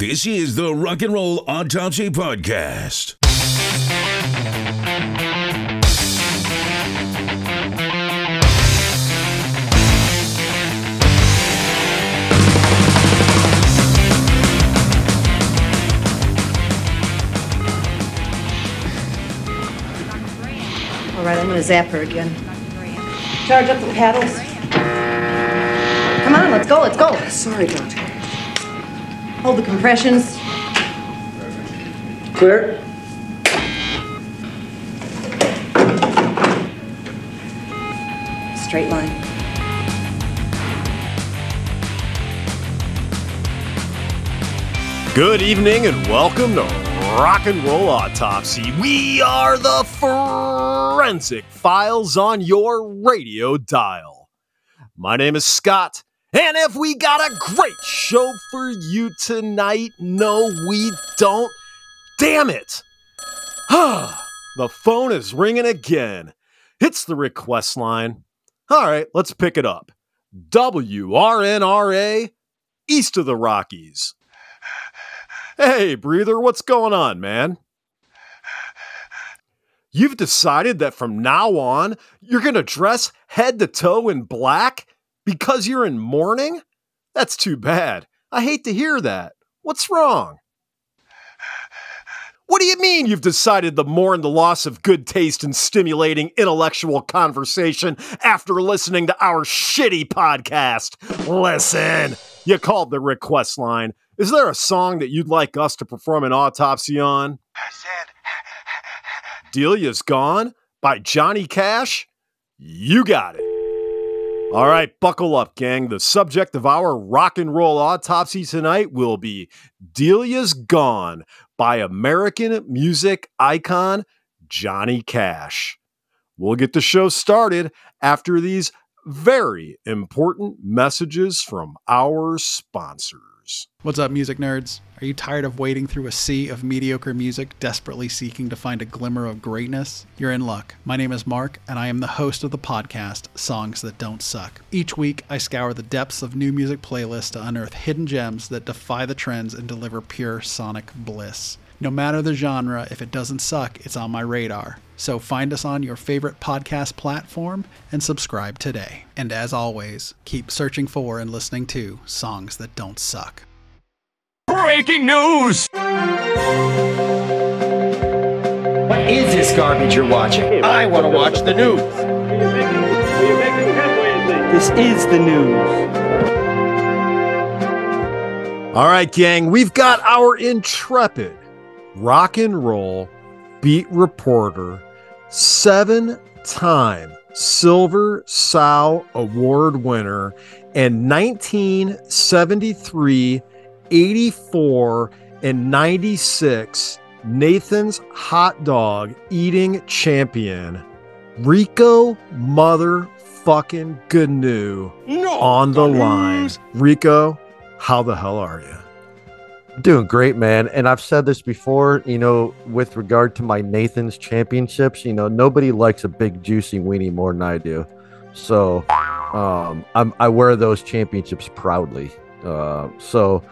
This is the Rock and Roll Autopsy Podcast. All right, I'm gonna zap her again. Charge up the paddles. Come on, let's go, let's go. Sorry, Doctor. Hold the compressions. Clear? Straight line. Good evening and welcome to Rock and Roll Autopsy. We are the forensic files on your radio dial. My name is Scott, and if we got a great show for you tonight, no, we don't. Damn it! the phone is ringing again. It's the request line. All right, let's pick it up. WRNRA, east of the Rockies. Hey, breather, what's going on, man? You've decided that from now on, you're going to dress head to toe in black because you're in mourning? That's too bad. I hate to hear that. What's wrong? What do you mean you've decided to mourn the loss of good taste and stimulating intellectual conversation after listening to our shitty podcast? Listen, you called the request line. Is there a song that you'd like us to perform an autopsy on? I said, Delia's Gone by Johnny Cash? You got it. All right, buckle up, gang. The subject of our rock and roll autopsy tonight will be Delia's Gone by American music icon Johnny Cash. We'll get the show started after these very important messages from our sponsors. What's up, music nerds? Are you tired of wading through a sea of mediocre music, desperately seeking to find a glimmer of greatness? You're in luck. My name is Mark, and I am the host of the podcast, Songs That Don't Suck. Each week, I scour the depths of new music playlists to unearth hidden gems that defy the trends and deliver pure sonic bliss. No matter the genre, if it doesn't suck, it's on my radar. So find us on your favorite podcast platform and subscribe today. And as always, keep searching for and listening to songs that don't suck. breaking news! What is this garbage you're watching? I want to watch the news. This is the news. All right, gang, we've got our intrepid rock and roll beat reporter, seven time Silver Sow Award winner, and 1973, 84, and 96 Nathan's hot dog eating champion, Rico motherfucking Gnu on the line. Rico, how the hell are you? Doing great, man. And I've said this before, you know, with regard to my Nathan's championships, you know, nobody likes a big juicy weenie more than I do. So um I'm I wear those championships proudly. Uh so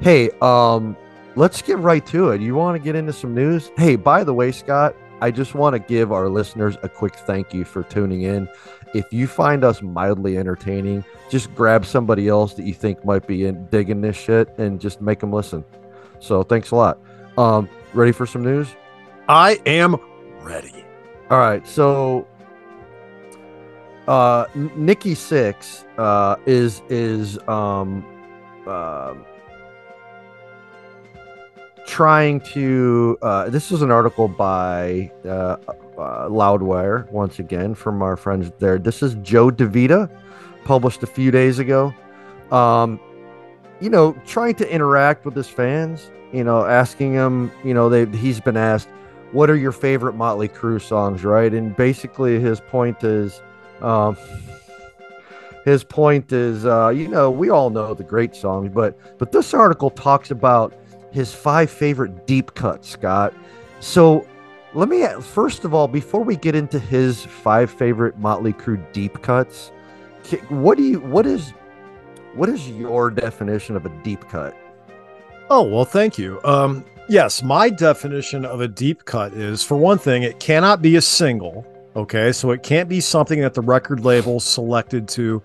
hey, um let's get right to it. You want to get into some news? Hey, by the way, Scott, I just want to give our listeners a quick thank you for tuning in. If you find us mildly entertaining, just grab somebody else that you think might be in, digging this shit and just make them listen. So thanks a lot. Um, ready for some news? I am ready. All right. So, uh, Nikki Sixx uh, is is um, uh, trying to. Uh, this is an article by uh, uh, Loudwire once again from our friends there. This is Joe DiVita, published a few days ago. Um, you know, trying to interact with his fans. You know, asking him. You know, they he's been asked, "What are your favorite Motley Crue songs?" Right, and basically his point is, um, his point is, uh, you know, we all know the great songs, but but this article talks about his five favorite deep cuts, Scott. So let me first of all, before we get into his five favorite Motley Crue deep cuts, what do you what is what is your definition of a deep cut? Oh, well, thank you. Um, yes, my definition of a deep cut is for one thing, it cannot be a single. Okay, so it can't be something that the record label selected to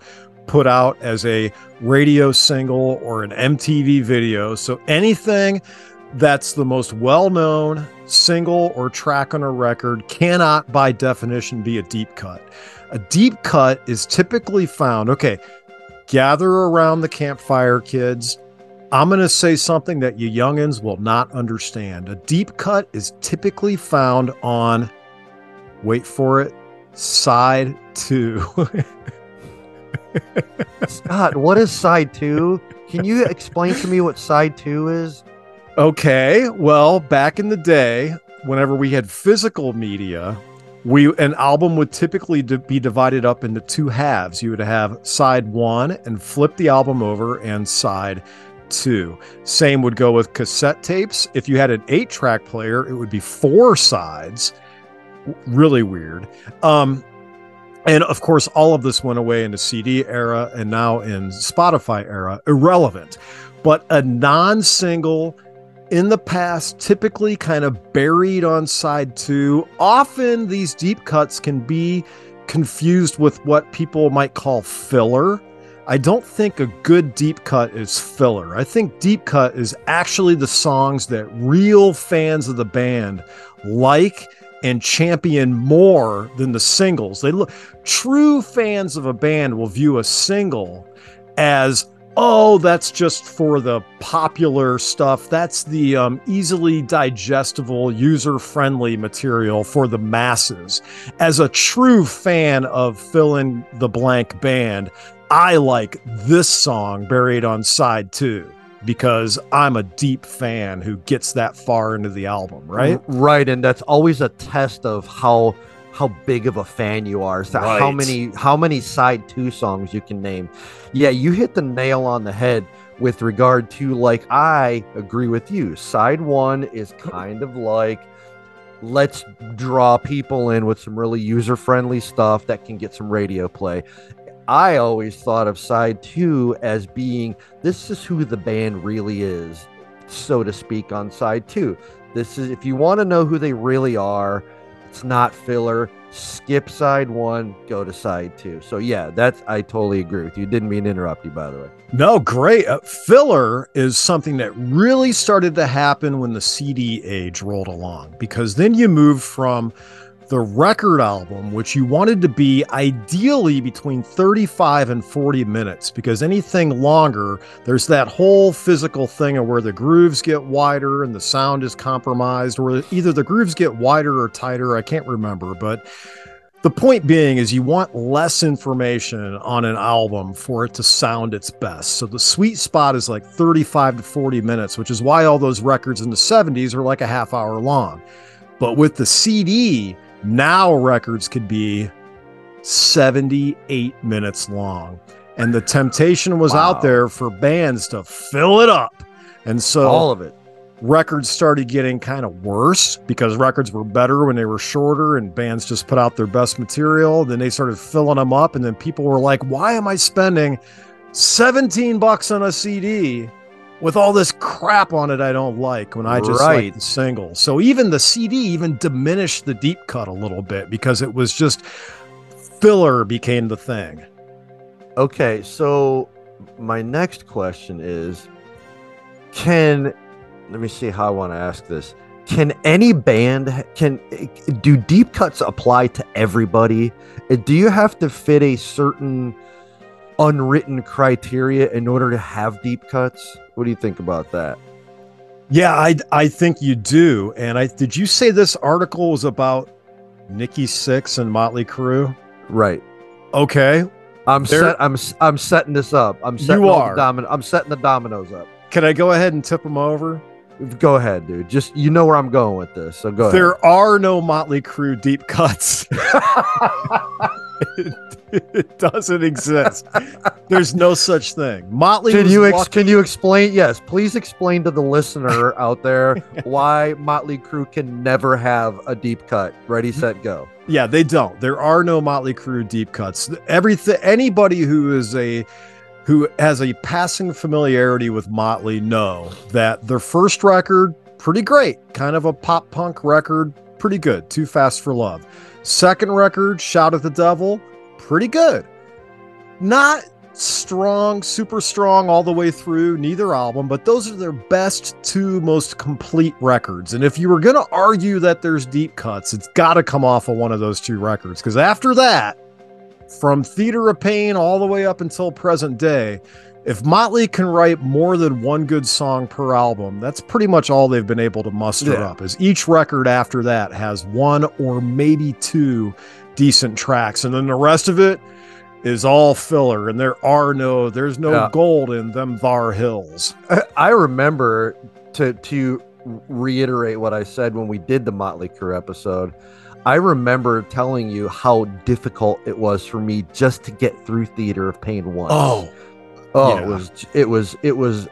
put out as a radio single or an MTV video. So anything that's the most well known single or track on a record cannot, by definition, be a deep cut. A deep cut is typically found, okay, gather around the campfire, kids. I'm going to say something that you youngins will not understand. A deep cut is typically found on, wait for it, side two. Scott, what is side two? Can you explain to me what side two is? Okay, well, back in the day, whenever we had physical media, we an album would typically be divided up into two halves. You would have side one and flip the album over, and side two. Same would go with cassette tapes. If you had an eight track player, it would be four sides. Really weird. Um, and of course, all of this went away in the CD era and now in Spotify era. Irrelevant. But a non single in the past, typically kind of buried on side two. Often these deep cuts can be confused with what people might call filler. I don't think a good deep cut is filler. I think deep cut is actually the songs that real fans of the band like and champion more than the singles. They look true fans of a band will view a single as oh that's just for the popular stuff. That's the um, easily digestible user friendly material for the masses. As a true fan of fill in the blank band i like this song buried on side two because i'm a deep fan who gets that far into the album right? Right, and that's always a test of how how big of a fan you are. So how many how many side two songs you can name. Yeah, you hit the nail on the head with regard to like I agree with you. Side one is kind of like let's draw people in with some really user friendly stuff that can get some radio play. I always thought of side two as being this is who the band really is, so to speak, on side two. This is if you want to know who they really are, it's not filler. Skip side one, go to side two. So yeah, that's I totally agree with you. Didn't mean to interrupt you, by the way. No, great. Uh, filler is something that really started to happen when the CD age rolled along because then you move from the record album, which you wanted to be ideally between 35 and 40 minutes, because anything longer, there's that whole physical thing of where the grooves get wider and the sound is compromised, or either the grooves get wider or tighter. I can't remember, but the point being is you want less information on an album for it to sound its best. So the sweet spot is like 35 to 40 minutes, which is why all those records in the 70s are like a half hour long. But with the CD, now records could be 78 minutes long. And the temptation was Wow. out there for bands to fill it up. And so All of it. records started getting kind of worse because records were better when they were shorter and bands just put out their best material. Then they started filling them up, and then people were like, Why am I spending 17 bucks on a CD with all this crap on it I don't like when I just Right. like the single? So even the CD even diminished the deep cut a little bit because it was just filler became the thing. Okay, so my next question is can let me see how I want to ask this. Can any band can do deep cuts apply to everybody? Do you have to fit a certain unwritten criteria in order to have deep cuts? What do you think about that? Yeah, I I think you do. And I did you say this article was about Nikki Sixx and Motley Crue? Right. Okay. I'm There- set I'm I'm setting this up. I'm setting the are. domino I'm setting the dominoes up. Can I go ahead and tip them over? Go ahead, dude. Just you know where I'm going with this. So go ahead. There are no Motley Crue deep cuts. it, it doesn't exist. There's no such thing. Motley Can you ex- can you explain? Yes, please explain to the listener out there why Motley Crue can never have a deep cut. Ready, set, go. Yeah, they don't. There are no Motley Crue deep cuts. Everything anybody who is a who has a passing familiarity with Motley know that their first record, pretty great, kind of a pop punk record, pretty good, Too Fast for Love. Second record, Shout at the Devil, pretty good. Not strong, super strong all the way through, neither album, but those are their best two most complete records. And if you were going to argue that there's deep cuts, it's got to come off of one of those two records. Because after that, from Theater of Pain all the way up until present day, if Motley can write more than one good song per album, that's pretty much all they've been able to muster Yeah. up. Is each record after that has one or maybe two decent tracks, and then the rest of it is all filler, and there are no, there's no Yeah. gold in them thar hills. I remember to to reiterate what I said when we did the Motley Crue episode. I remember telling you how difficult it was for me just to get through Theater of Pain once. oh, oh yeah. it was it was it was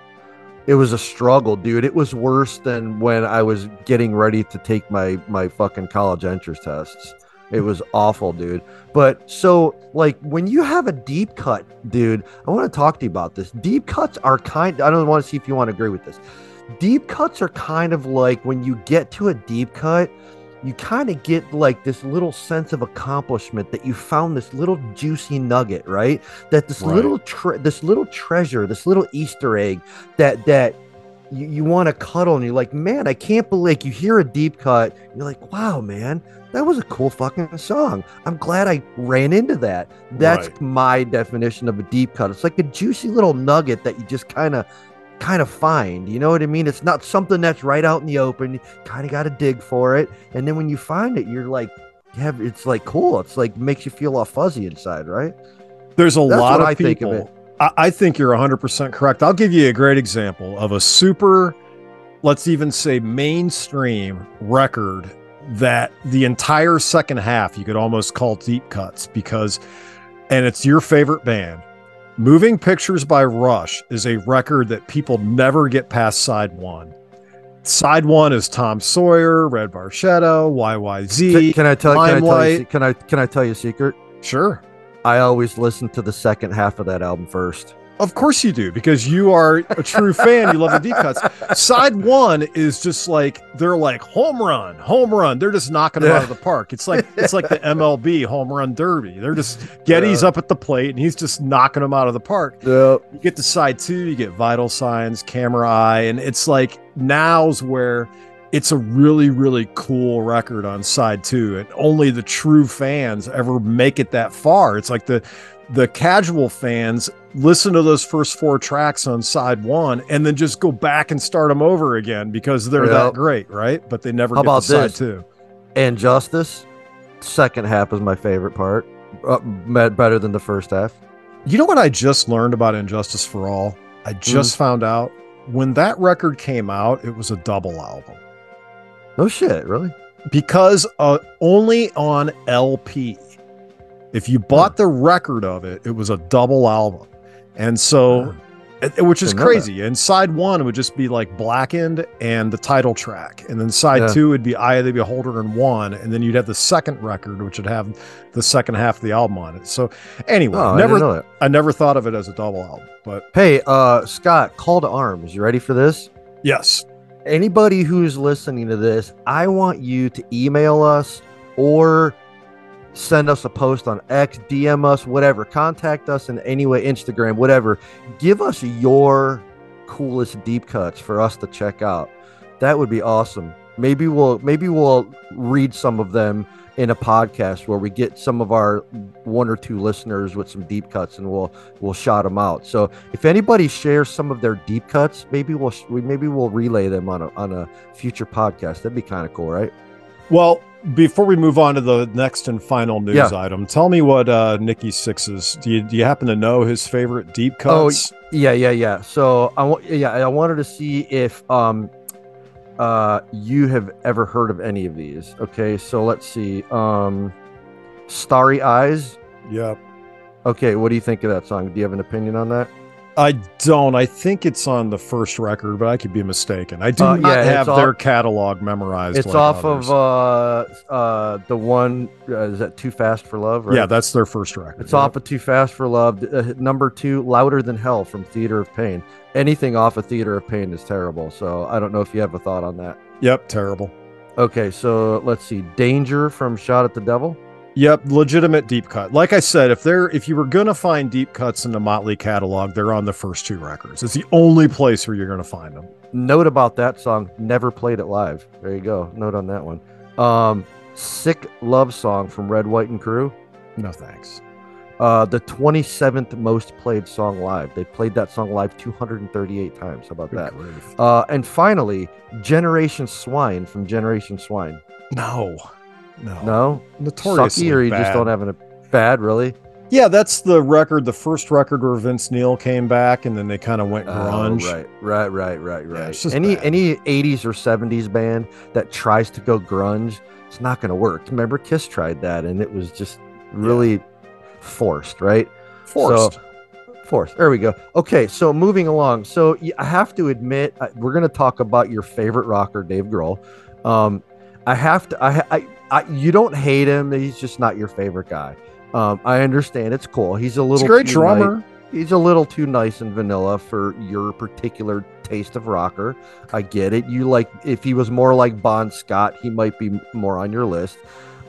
it was a struggle, dude. It was worse than when I was getting ready to take my my fucking college entrance tests. It was awful, dude. But so like when you have a deep cut, dude, I want to talk to you about this. Deep cuts are kind I don't want to see if you want to agree with this. Deep cuts are kind of like when you get to a deep cut, you kind of get like this little sense of accomplishment that you found this little juicy nugget, right? That this Right. little tre- this little treasure, this little Easter egg that that you, you want to cuddle and you're like, man, I can't believe like, you hear a deep cut, you're like, wow, man, that was a cool fucking song. I'm glad I ran into that. That's Right. my definition of a deep cut. It's like a juicy little nugget that you just kind of kind of find. You know what I mean? It's not something that's right out in the open. You kind of got to dig for it. And then when you find it, you're like, you have it's like cool. It's like makes you feel all fuzzy inside, right? There's a That's lot of I think of people. it. I, I think you're 100% correct. I'll give you a great example of a super, let's even say mainstream record that the entire second half you could almost call deep cuts because, and it's your favorite band. Moving Pictures by Rush is a record that people never get past side one. Side one is Tom Sawyer, Red Barchetta, YYZ. Can, can I tell? Can I tell you? Can I? Can I tell you a secret? Sure. I always listen to the second half of that album first. Of course you do, because you are a true fan. You love the deep cuts. Side one is just like they're like home run, home run. They're just knocking them out of the park. It's like it's like the MLB home run derby. They're just Geddy's up at the plate and he's just knocking them out of the park. Yeah. You get to side two, you get vital signs, camera eye, and it's like now's where it's a really, really cool record on side two. And only the true fans ever make it that far. It's like the the casual fans listen to those first four tracks on side one and then just go back and start them over again because they're Yep. that great, right? But they never How get about to side this? two. And Justice, second half is my favorite part. Uh, better than the first half. You know what I just learned about And Justice for All? I just found out when that record came out, it was a double album. No shit, really. because uh, only on LP. If you bought the record of it, it was a double album, and so, it- which is Didn't that. crazy. And side one would just be like Blackened and the title track, and then side Yeah. two would be Eye of the Beholder and one, and then you'd have the second record, which would have the second half of the album on it. So, anyway, Oh, I never, know. I never thought of it as a double album, but Hey, uh, Scott, call to arms. You ready for this? yes, Anybody who's listening to this, I want you to email us or send us a post on X, DM us, whatever. Contact us in any way, Instagram, whatever. Give us your coolest deep cuts for us to check out. That would be awesome. Maybe we'll maybe we'll read some of them in a podcast where we get some of our one or two listeners with some deep cuts and we'll we'll shout them out. So if anybody shares some of their deep cuts, maybe we'll we maybe we'll relay them on a on a future podcast. That'd be kind of cool, right? Well, before we move on to the next and final news Yeah. item, tell me what uh, Nikki Sixx's. Do you do you happen to know his favorite deep cuts? Oh. Yeah, yeah, yeah. So I want yeah, I wanted to see if um uh you have ever heard of any of these. Okay, so let's see. Um Starry Eyes. yeah. Okay, what do you think of that song? Do you have an opinion on that? I don't. I think it's on the first record, but I could be mistaken. I do Uh, not yeah, have off- their catalog memorized. It's like off others. of uh uh the one uh, is that Too Fast for Love? Right? Yeah, that's their first record. It's off of Too Fast for Love. Uh, number two, Louder Than Hell from Theater of Pain. Anything off of Theater of Pain is terrible. So I don't know if you have a thought on that. Yep, terrible. Okay, so let's see. Danger from Shout at the Devil. Yep, legitimate deep cut. Like I said, if they're if you were gonna find deep cuts in the Motley catalog, they're on the first two records. It's the only place where you're gonna find them. Note about that song, never played it live. There you go. Note on that one. Um, Sick Love Song from Red, White, and Crue. No thanks. Uh, the 27th most played song live. They played that song live 238 times. How about Good that? Uh, and finally, Generation Swine from Generation Swine. No, no, No, notoriously sucky, or you bad. just don't have a bad, really? Yeah, that's the record, the first record where Vince Neil came back, and then they kind of went grunge. Oh, right, right, right, right, right. it's just any bad. any 80s or 70s band that tries to go grunge, it's not going to work. Remember, Kiss tried that, and it was just really forced, right? Forced. So- forced. There we go. Okay, so moving along. So I have to admit, we're going to talk about your favorite rocker, Dave Grohl. Um, I have to. I, I, I. You don't hate him. He's just not your favorite guy. Um, I understand. It's cool. He's a little. A great too drummer. nice- he's a little too nice and vanilla for your particular taste of rocker. I get it. You like if he was more like Bon Scott, he might be more on your list.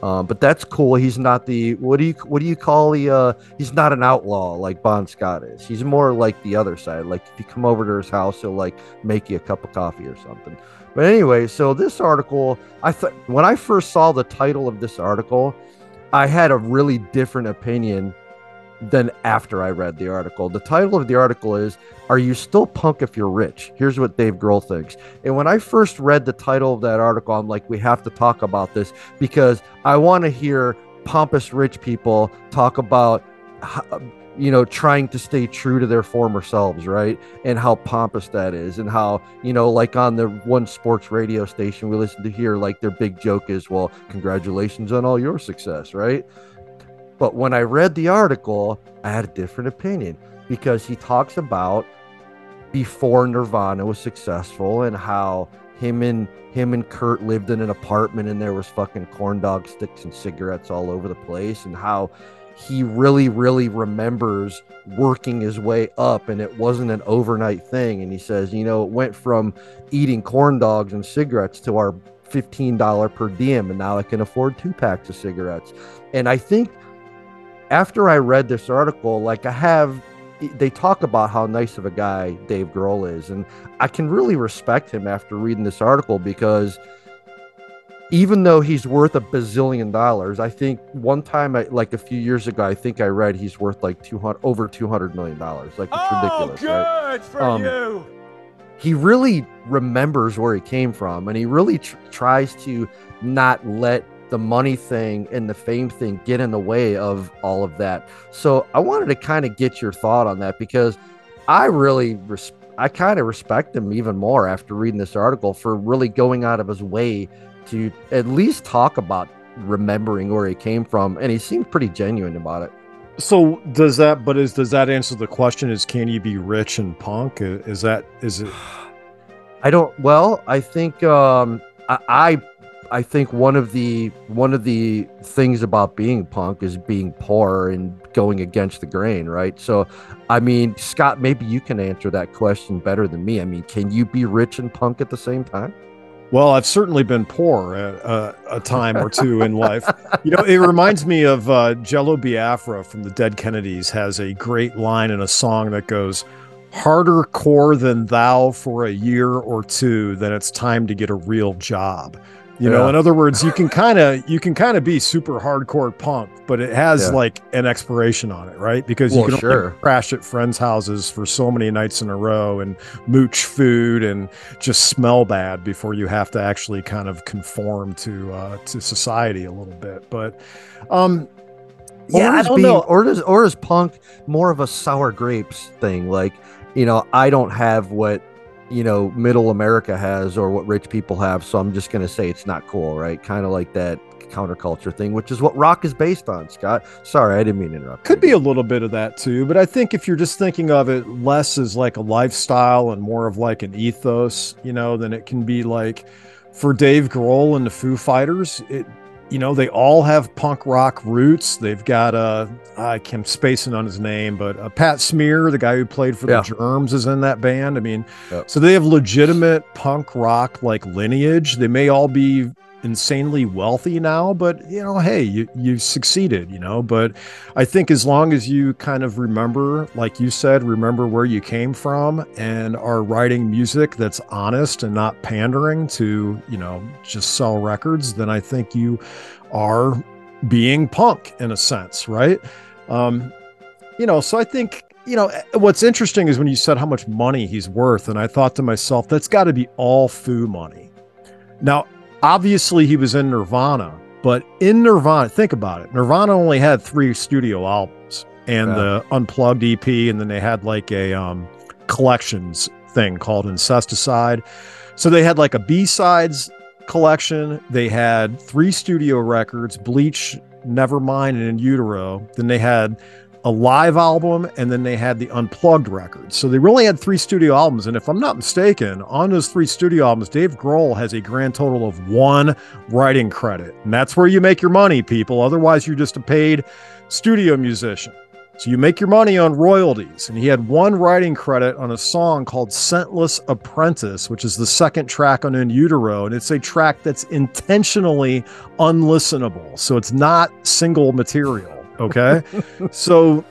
Um, but that's cool. He's not the what do you what do you call the uh he's not an outlaw like Bon Scott is. He's more like the other side. Like if you come over to his house, he'll like make you a cup of coffee or something. But anyway, so this article, I thought when I first saw the title of this article, I had a really different opinion than after I read the article. The title of the article is Are You Still Punk If You're Rich? Here's what Dave Grohl thinks. And when I first read the title of that article, I'm like, we have to talk about this because I want to hear pompous rich people talk about how, you know trying to stay true to their former selves right and how pompous that is and how you know like on the one sports radio station we listen to here like their big joke is well congratulations on all your success right but when I read the article, I had a different opinion because he talks about before Nirvana was successful and how him and him and Kurt lived in an apartment and there was fucking corn dog sticks and cigarettes all over the place and how he really really remembers working his way up and it wasn't an overnight thing. And he says you know it went from eating corn dogs and cigarettes to our $15 per diem and now I can afford two packs of cigarettes. And I think after I read this article, like I have, they talk about how nice of a guy Dave Grohl is, and I can really respect him after reading this article because even though he's worth a bazillion dollars, I think one time, I, like a few years ago, I think I read he's worth like two hundred over two hundred million dollars. Like it's ridiculous, right? good for Um, you. he really remembers where he came from and he really tr- tries to not let the money thing and the fame thing get in the way of all of that so i wanted to kind of get your thought on that because i really res- i kind of respect him even more after reading this article for really going out of his way to at least talk about remembering where he came from and he seemed pretty genuine about it So does that? But is does that answer the question? Is can you be rich and punk? Is that is it? I don't. Well, I think um, I, I I think one of the one of the things about being punk is being poor and going against the grain, right? So, I mean, Scott, maybe you can answer that question better than me. I mean, can you be rich and punk at the same time? Well, I've certainly been poor a, a, a time or two in life. You know, it reminds me of uh, Jello Biafra from the Dead Kennedys has a great line in a song that goes, "Harder core than thou for a year or two, then it's time to get a real job." You know, in other words, you can kind of you can kind of be super hardcore punk, but it has Yeah. like an expiration on it, right? Because Well, you can sure. crash at friends' houses for so many nights in a row and mooch food and just smell bad before you have to actually kind of conform to uh, to society a little bit. But um, yeah, I is don't being- know. Or does or is punk more of a sour grapes thing? Like, you know, I don't have what you know middle America has or what rich people have. So I'm just gonna say it's not cool, right? Kind of like that counterculture thing, which is what rock is based on. Scott, sorry, I didn't mean to interrupt. Could be a little bit of that too, but I think if you're just thinking of it less as like a lifestyle and more of like an ethos, you know, then it can be like for Dave Grohl and the Foo Fighters, it you know, they all have punk rock roots. They've got uh I am spacing on his name, but uh, Pat Smear, the guy who played for Yeah. the Germs, is in that band. I mean, Yep. so they have legitimate punk rock like lineage. They may all be insanely wealthy now, but you know, hey, you you succeeded, you know. But I think as long as you kind of remember, like you said, remember where you came from and are writing music that's honest and not pandering to, you know, just sell records, then I think you are being punk in a sense, right? Um, you know, so I think, you know, what's interesting is when you said how much money he's worth, and I thought to myself, that's got to be all foo money. Now, obviously he was in Nirvana, but in Nirvana, think about it. Nirvana only had three studio albums and Yeah. the unplugged EP, and then they had like a um collections thing called Incesticide. So they had like a B-sides collection. They had three studio records, Bleach, Nevermind, and In Utero. Then they had a live album, and then they had the unplugged records. So they really had three studio albums. And if I'm not mistaken, on those three studio albums, Dave Grohl has a grand total of one writing credit. And that's where you make your money, people. Otherwise, you're just a paid studio musician. So you make your money on royalties. And he had one writing credit on a song called Scentless Apprentice, which is the second track on In Utero. And it's a track that's intentionally unlistenable. So it's not single material. Okay. so,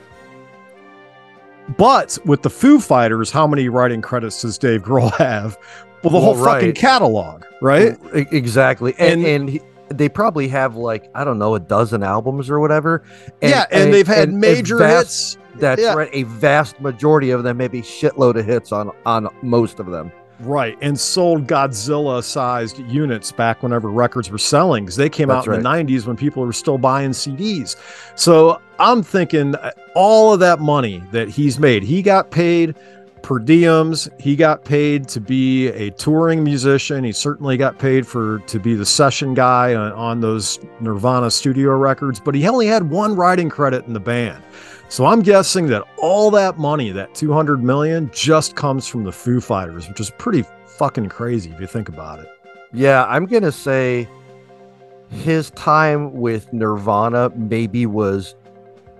but with the Foo Fighters, how many writing credits does Dave Grohl have? Well, the Well, whole fucking catalog, right? Exactly. And, And- and, he, they probably have like, I don't know, a dozen albums or whatever. And, yeah. And, they've had major vast- hits. That's Yeah. right. A vast majority of them, maybe shitload of hits on on most of them. Right, and sold Godzilla-sized units back whenever records were selling because they came That's out in the '90s when people were still buying CDs. So I'm thinking uh, all of that money that he's made, he got paid per diems. He got paid to be a touring musician. He certainly got paid for to be the session guy on, on those Nirvana studio records. But he only had one writing credit in the band. So I'm guessing that all that money, that 200 million, just comes from the Foo Fighters, which is pretty fucking crazy if you think about it. Yeah, I'm gonna say his time with Nirvana maybe was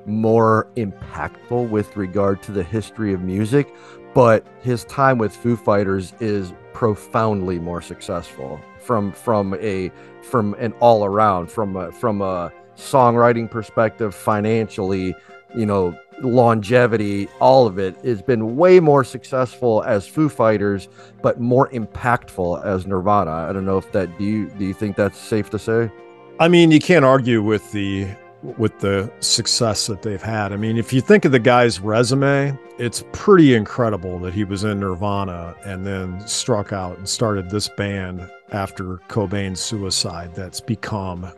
more impactful with regard to the history of music, but his time with Foo Fighters is profoundly more successful from from a from an all around from a from a songwriting perspective, financially, you know, longevity, all of it has been way more successful as Foo Fighters, but more impactful as Nirvana. I don't know if that do you do you think that's safe to say? I mean, you can't argue with the with the success that they've had. I mean, if you think of the guy's resume, it's pretty incredible that he was in Nirvana and then struck out and started this band after Cobain's suicide that's become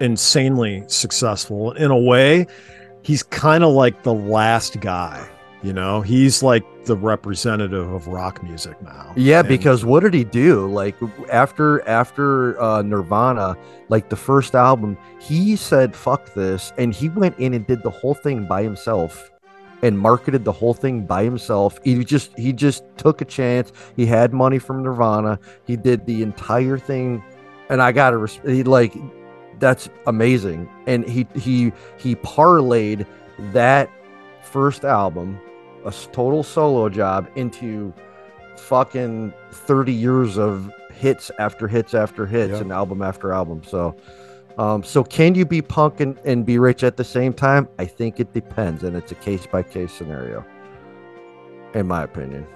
insanely successful. In a way, he's kind of like the last guy, you know? He's like the representative of rock music now. Yeah, And- because what did he do? Like after after uh, Nirvana, like the first album, he said "fuck this," and he went in and did the whole thing by himself, and marketed the whole thing by himself. He just he just took a chance. He had money from Nirvana. He did the entire thing, and I gotta res- he like that's amazing. And he he he parlayed that first album, a total solo job, into fucking 30 years of hits after hits after hits Yep. and album after album. So, um, so can you be punk and, and be rich at the same time? I think it depends, and it's a case by case scenario, in my opinion.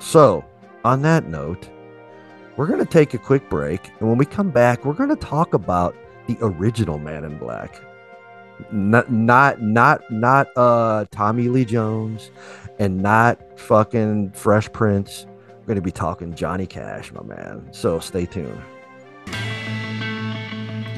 So, on that note, we're gonna take a quick break, and when we come back, we're gonna talk about the original Man in Black. Not, not, not, not uh Tommy Lee Jones, and not fucking Fresh Prince. We're to be talking Johnny Cash, my man. So stay tuned.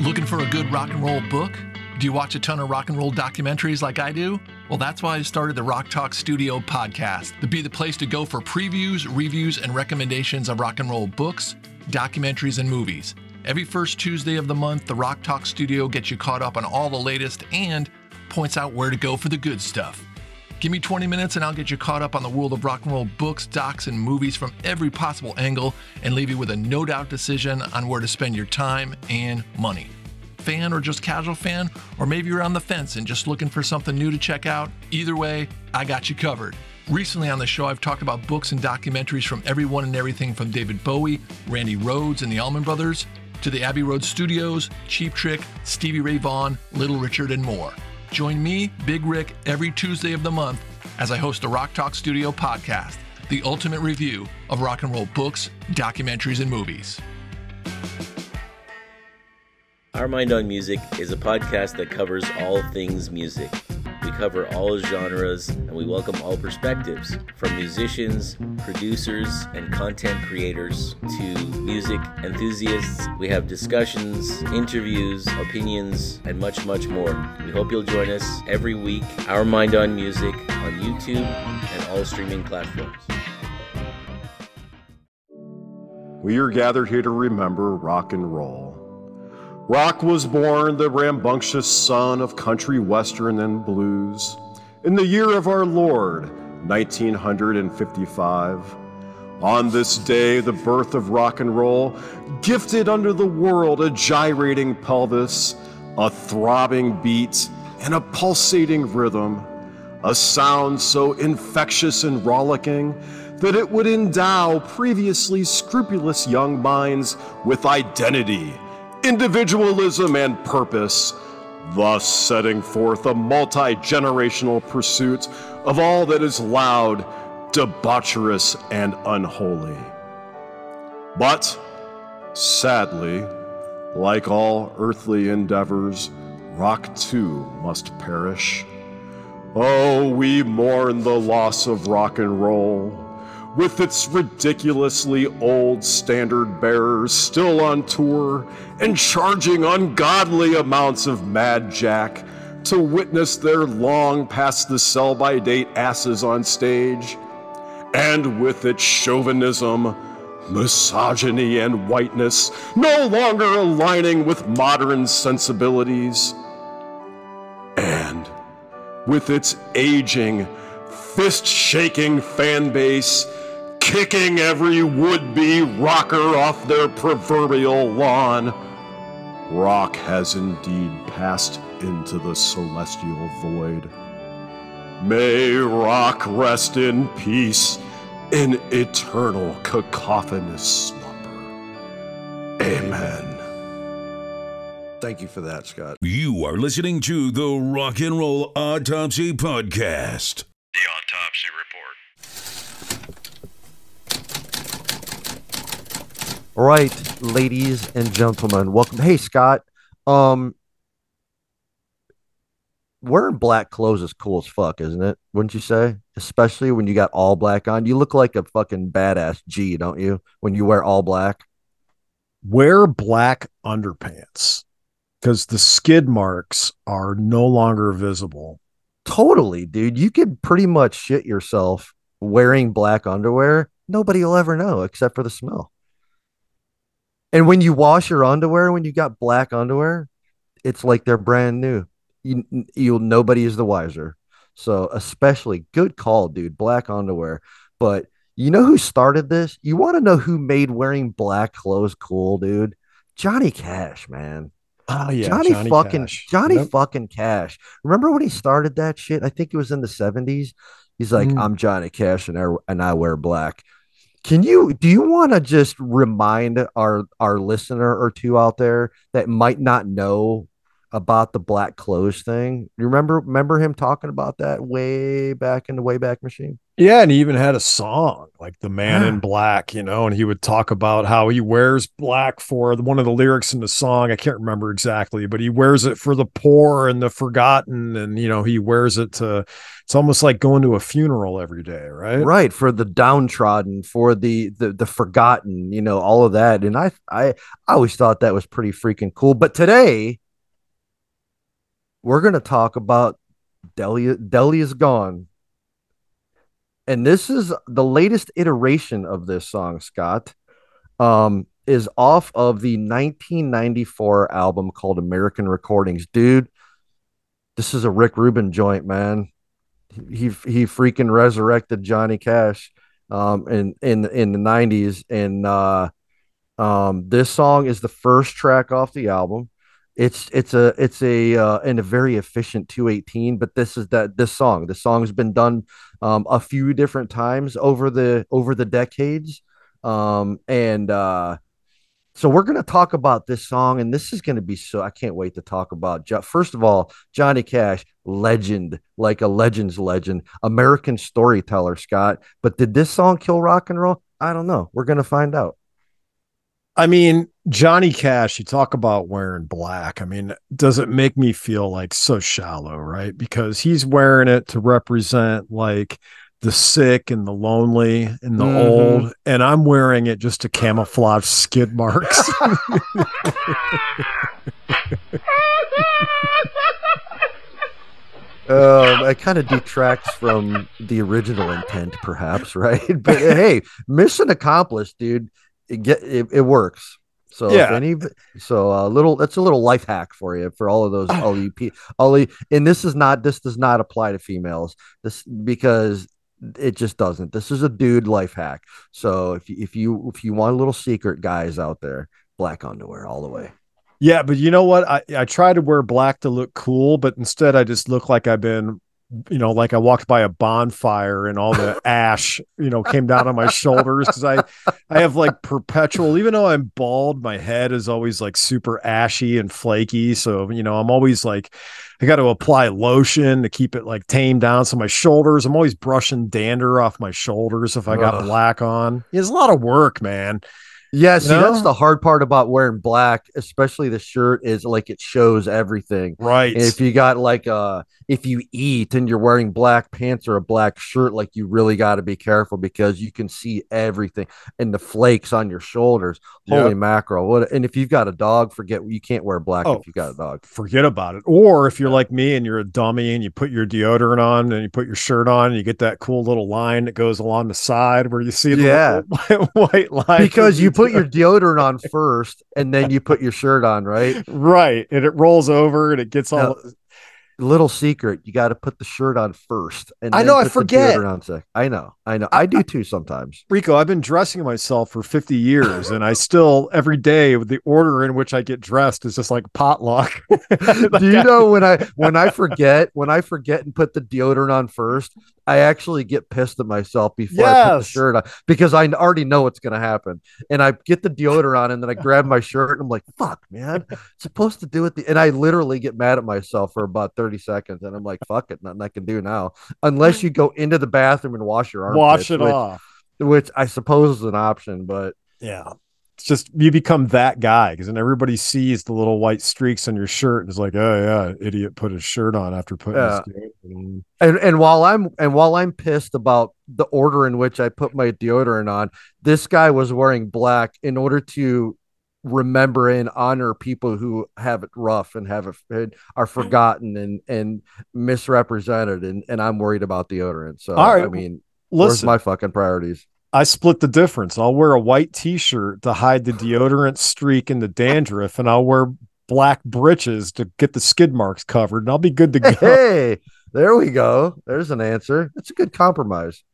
Looking for a good rock and roll book? Do you watch a ton of rock and roll documentaries like I do? Well, that's why I started the Rock Talk Studio podcast to be the place to go for previews, reviews, and recommendations of rock and roll books, documentaries, and movies. Every first Tuesday of the month, the Rock Talk Studio gets you caught up on all the latest and points out where to go for the good stuff. Give me 20 minutes and I'll get you caught up on the world of rock and roll books, docs, and movies from every possible angle and leave you with a no doubt decision on where to spend your time and money. Fan or just casual fan, or maybe you're on the fence and just looking for something new to check out, either way, I got you covered. Recently on the show, I've talked about books and documentaries from everyone and everything from David Bowie, Randy Rhoads, and the Allman Brothers, to the Abbey Road Studios, Cheap Trick, Stevie Ray Vaughan, Little Richard, and more. Join me, Big Rick, every Tuesday of the month as I host the Rock Talk Studio podcast, the ultimate review of rock and roll books, documentaries, and movies. Our Mind on Music is a podcast that covers all things music. Cover all genres and we welcome all perspectives from musicians, producers, and content creators to music enthusiasts. We have discussions, interviews, opinions, and much, much more. We hope you'll join us every week. Our Mind on Music on YouTube and all streaming platforms. We are gathered here to remember rock and roll. Rock was born the rambunctious son of country western and blues in the year of our Lord, 1955. On this day, the birth of rock and roll gifted unto the world a gyrating pelvis, a throbbing beat, and a pulsating rhythm, a sound so infectious and rollicking that it would endow previously scrupulous young minds with identity individualism, and purpose, thus setting forth a multi generational pursuit of all that is loud, debaucherous, and unholy. But, sadly, like all earthly endeavors, rock too must perish. Oh, we mourn the loss of rock and roll with its ridiculously old standard bearers still on tour and charging ungodly amounts of Mad Jack to witness their long past the sell by date asses on stage, and with its chauvinism, misogyny, and whiteness no longer aligning with modern sensibilities, and with its aging, fist shaking fan base kicking every would be rocker off their proverbial lawn. Rock has indeed passed into the celestial void. May rock rest in peace in eternal cacophonous slumber. Amen. Thank you for that, Scott. You are listening to the Rock and Roll Autopsy Podcast. The Autopsy All right, ladies and gentlemen, welcome. Hey, Scott. Um, wearing black clothes is cool as fuck, isn't it? Wouldn't you say? Especially when you got all black on. You look like a fucking badass G, don't you? When you wear all black. Wear black underpants because the skid marks are no longer visible. Totally, dude. You could pretty much shit yourself wearing black underwear. Nobody will ever know except for the smell. And when you wash your underwear, when you got black underwear, it's like they're brand new. You, you'll nobody is the wiser. So especially good call, dude. Black underwear. But you know who started this? You want to know who made wearing black clothes cool, dude? Johnny Cash, man. Oh yeah, Johnny, Johnny fucking Cash. Johnny Yep. fucking Cash. Remember when he started that shit? I think it was in the 70s. He's like, Mm. I'm Johnny Cash and I and I wear black. Can you do you want to just remind our our listener or two out there that might not know about the black clothes thing? You remember remember him talking about that way back in the Wayback Machine? Yeah, and he even had a song like "The Man in Black," you know, and he would talk about how he wears black for one of the lyrics in the song. I can't remember exactly, but he wears it for the poor and the forgotten, and you know, he wears it to. It's almost like going to a funeral every day, right? Right, for the downtrodden, for the the the forgotten, you know, all of that. And I I I always thought that was pretty freaking cool. But today we're going to talk about Delia. Delia's gone. And this is the latest iteration of this song, Scott. Um, is off of the 1994 album called American Recordings. Dude, this is a Rick Rubin joint, man. He he freaking resurrected Johnny Cash um in in in the 90s and uh um this song is the first track off the album. It's it's a it's a uh in a very efficient 218, but this is that this song. The song's been done um a few different times over the over the decades. Um and uh so we're going to talk about this song, and this is going to be so. I can't wait to talk about. First of all, Johnny Cash, legend, like a legend's legend, American storyteller, Scott. But did this song kill rock and roll? I don't know. We're going to find out. I mean, Johnny Cash, you talk about wearing black. I mean, does it make me feel like so shallow, right? Because he's wearing it to represent like the sick and the lonely and the mm-hmm. old, and I'm wearing it just to camouflage skid marks. um, it kind of detracts from the original intent, perhaps, right? But hey, mission accomplished, dude. It get it, it works. So yeah. any so a little that's a little life hack for you for all of those ah. all you all you, and this is not this does not apply to females. This because it just doesn't. This is a dude life hack. So if you, if you if you want a little secret, guys out there, black underwear all the way. Yeah, but you know what? I I try to wear black to look cool, but instead I just look like I've been you know, like I walked by a bonfire and all the ash, you know, came down on my shoulders because I, I have like perpetual. Even though I'm bald, my head is always like super ashy and flaky. So you know, I'm always like, I got to apply lotion to keep it like tamed down. So my shoulders, I'm always brushing dander off my shoulders if I got Ugh. black on. It's a lot of work, man. Yeah, see, that's the hard part about wearing black, especially the shirt, is like it shows everything. Right. And if you got like uh if you eat and you're wearing black pants or a black shirt, like you really got to be careful because you can see everything and the flakes on your shoulders. Holy yep. mackerel. What and if you've got a dog, forget you can't wear black oh, if you got a dog. Forget about it. Or if you're like me and you're a dummy and you put your deodorant on and you put your shirt on and you get that cool little line that goes along the side where you see the yeah. white line. Because you put your deodorant on first and then you put your shirt on, right? Right. And it rolls over and it gets all now, little secret you got to put the shirt on first and i know i forget. on i know i know. I, I do too sometimes. Rico i've been dressing myself for 50 years and i still every day the order in which i get dressed is just like potluck. Do you know when i when i forget when i forget and put the deodorant on first I actually get pissed at myself before yes. I put the shirt on because I already know what's going to happen. And I get the deodorant on and then I grab my shirt and I'm like, fuck, man, supposed to do it. The-. And I literally get mad at myself for about 30 seconds. And I'm like, fuck it, nothing I can do now. Unless you go into the bathroom and wash your arms. Wash it which, off. Which I suppose is an option, but yeah just you become that guy because then everybody sees the little white streaks on your shirt and is like, oh yeah, idiot put his shirt on after putting yeah. his and and while I'm and while I'm pissed about the order in which I put my deodorant on, this guy was wearing black in order to remember and honor people who have it rough and have it are forgotten and and misrepresented and and I'm worried about deodorant. So All right. I mean, Listen, where's my fucking priorities? I split the difference. I'll wear a white t-shirt to hide the deodorant streak and the dandruff, and I'll wear black breeches to get the skid marks covered, and I'll be good to go. Hey, there we go. There's an answer. It's a good compromise.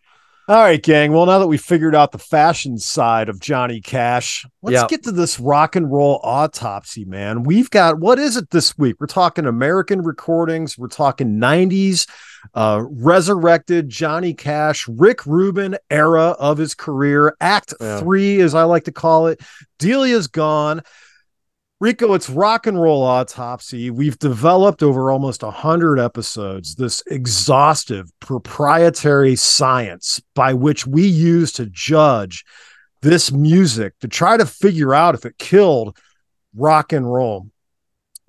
All right, gang. Well, now that we figured out the fashion side of Johnny Cash, let's yep. get to this rock and roll autopsy, man. We've got what is it this week? We're talking American recordings, we're talking 90s uh, resurrected Johnny Cash, Rick Rubin era of his career, act yeah. three, as I like to call it. Delia's gone. Rico, it's rock and roll autopsy. We've developed over almost 100 episodes this exhaustive proprietary science by which we use to judge this music to try to figure out if it killed rock and roll.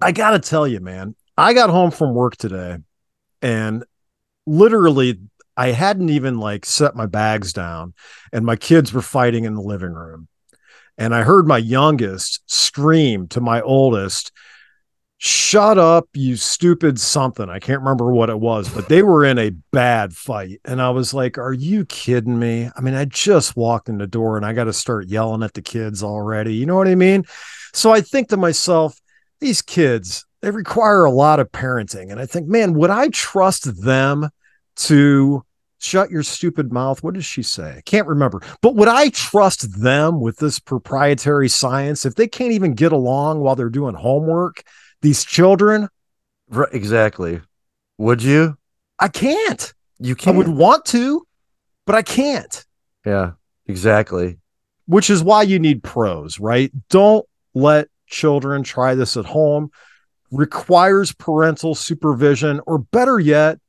I got to tell you, man, I got home from work today and literally I hadn't even like set my bags down and my kids were fighting in the living room. And I heard my youngest scream to my oldest, shut up, you stupid something. I can't remember what it was, but they were in a bad fight. And I was like, are you kidding me? I mean, I just walked in the door and I got to start yelling at the kids already. You know what I mean? So I think to myself, these kids, they require a lot of parenting. And I think, man, would I trust them to shut your stupid mouth? What does she say? I can't remember. But would I trust them with this proprietary science if they can't even get along while they're doing homework? These children, Right, exactly. Would you? I can't. You can't. I would want to, but I can't. yeah, exactly. Which is why you need pros, right? Don't let children try this at home. Requires parental supervision, or better yet,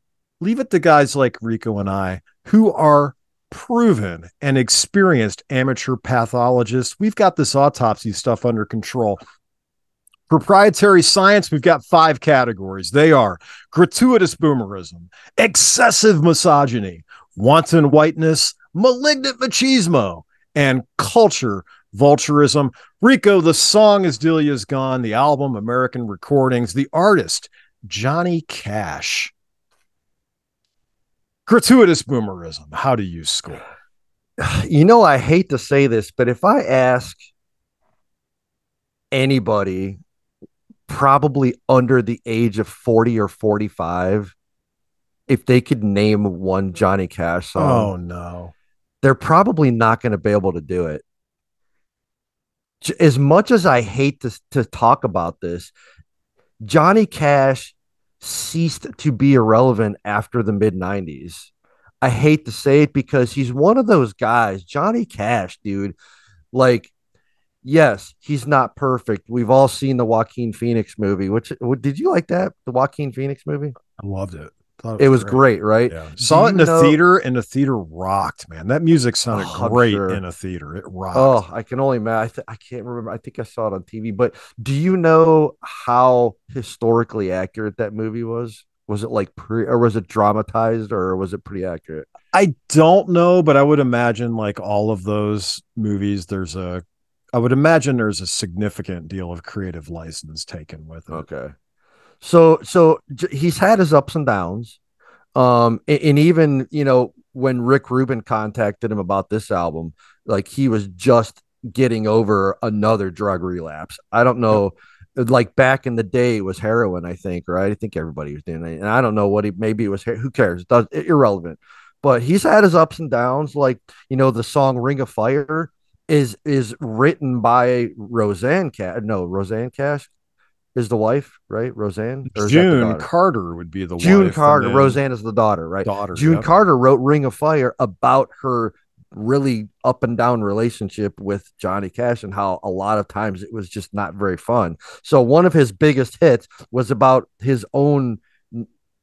leave it to guys like Rico and I who are proven and experienced amateur pathologists. We've got this autopsy stuff under control. Proprietary science, we've got five categories. They are gratuitous boomerism, excessive misogyny, wanton whiteness, malignant machismo, and culture vulturism. Rico, the song is Delia's Gone, the album American Recordings, the artist Johnny Cash. Gratuitous boomerism. How do you score? You know, I hate to say this, but if I ask anybody probably under the age of 40 or 45 if they could name one Johnny Cash song, Oh no. they're probably not going to be able to do it. As much as I hate to, to talk about this, Johnny Cash ceased to be irrelevant after the mid 90s. I hate to say it because he's one of those guys, Johnny Cash, dude. Like, yes, he's not perfect. We've all seen the Joaquin Phoenix movie. Which did you like that? The Joaquin Phoenix movie? I loved it. Thought It was great, right? Yeah. Saw it in you the know- theater, and the theater rocked, man. That music sounded Oh, great sure. in a theater. It rocked. Oh, I can only imagine. I, th- I can't remember. I think I saw it on TV. But do you know how historically accurate that movie was? Was it like pre or was it dramatized or was it pretty accurate? I don't know, but I would imagine like all of those movies, there's a I would imagine there's a significant deal of creative license taken with it. Okay. So so he's had his ups and downs. Um a- and, even, you know, when Rick Rubin contacted him about this album, like he was just getting over another drug relapse. I don't know like back in the day it was heroin, I think, right? I think everybody was doing it. And I don't know what he maybe it was who cares? It does irrelevant. But he's had his ups and downs. Like, you know, the song Ring of Fire is is written by Rosanne Cash. No, Rosanne Cash is the wife, right? Rosanne Or is that the June? Carter would be the June wife, Carter. Rosanne is the daughter, right? daughter. June yep. Carter wrote Ring of Fire about her really up and down relationship with Johnny Cash and how a lot of times it was just not very fun. So one of his biggest hits was about his own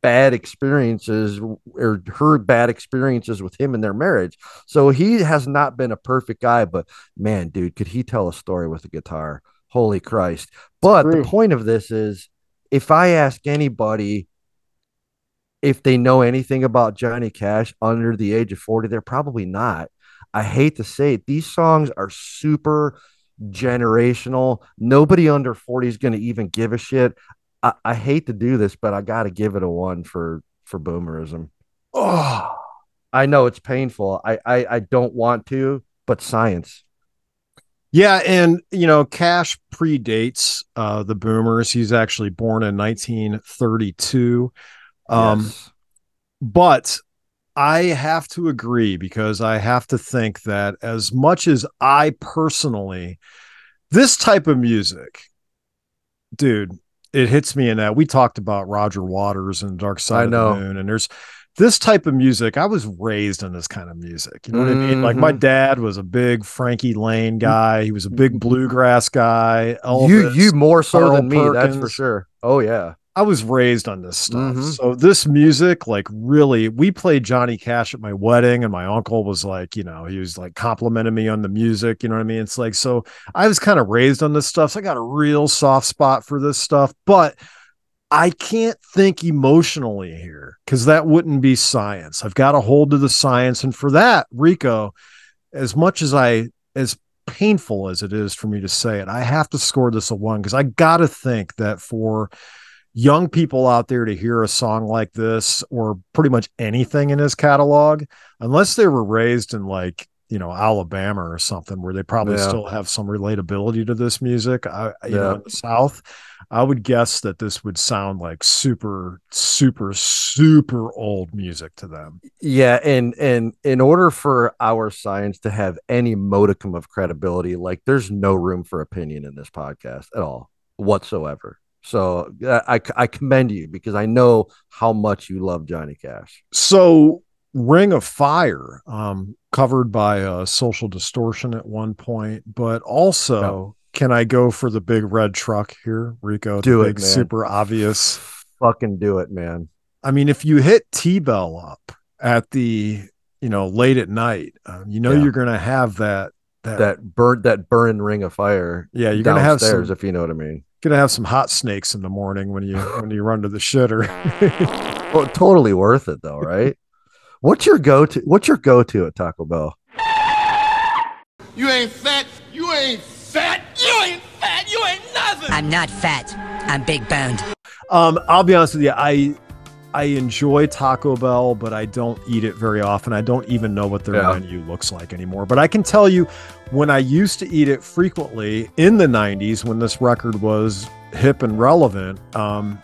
bad experiences or her bad experiences with him in their marriage. So he has not been a perfect guy, but man, dude, could he tell a story with a guitar? Holy Christ. But True. the point of this is if I ask anybody if they know anything about Johnny Cash under the age of 40, they're probably not. I hate to say it. These songs are super generational. Nobody under 40 is going to even give a shit. I, I hate to do this, but I got to give it a one for for boomerism. Oh, I know it's painful. I, I I don't want to, but science. Yeah, and you know, Cash predates uh the boomers. He's actually born in 1932. Um Yes. but I have to agree because I have to think that as much as I personally, this type of music, dude, it hits me in that we talked about Roger Waters and Dark Side I of know. the Moon, and there's this type of music. I was raised on this kind of music. You know what I mean? Like my Mhm. dad was a big Frankie Laine guy. He was a big bluegrass guy. Mm-hmm. you you more so Carl than me, that's for sure. Oh yeah. I was raised on this stuff. Mhm. So this music, like really, we played Johnny Cash at my wedding, and my uncle was like, you know, he was like complimenting me on the music. You know what I mean? It's like, so I was kind of raised on this stuff. So I got a real soft spot for this stuff, but I can't think emotionally here because that wouldn't be science. I've got to hold to the science. And for that, Rico, as much as I, as painful as it is for me to say it, I have to score this a one because I got to think that for young people out there to hear a song like this or pretty much anything in his catalog, unless they were raised in like, you know, Alabama or something where they probably Yeah. still have some relatability to this music, I, you know, in the South, I would guess that this would sound like super, super, super old music to them. Yeah, and and in order for our science to have any modicum of credibility, like there's no room for opinion in this podcast at all whatsoever. So uh, I I commend you because I know how much you love Johnny Cash. So Ring of Fire, um, covered by uh, Social Distortion at one point, but also No. Can I go for the big red truck here, Rico? Do the it, big, man. super obvious. Fucking do it, man. I mean, if you hit T Bell up at the you know late at night, um, you know Yeah. you're gonna have that that, That burnt that burn ring of fire. yeah you're gonna have downstairs, some if you know what I mean. gonna have some hot snakes in the morning when you when you run to the shitter. Well, totally worth it though, right? what's your go to? What's your go to at Taco Bell? You ain't fat. You ain't fat. You ain't fat. You ain't nothing. I'm not fat. I'm big boned. Um, I'll be honest with you. I I enjoy Taco Bell, but I don't eat it very often. I don't even know what their Yeah. menu looks like anymore. But I can tell you, when I used to eat it frequently in the '90s, when this record was hip and relevant, um,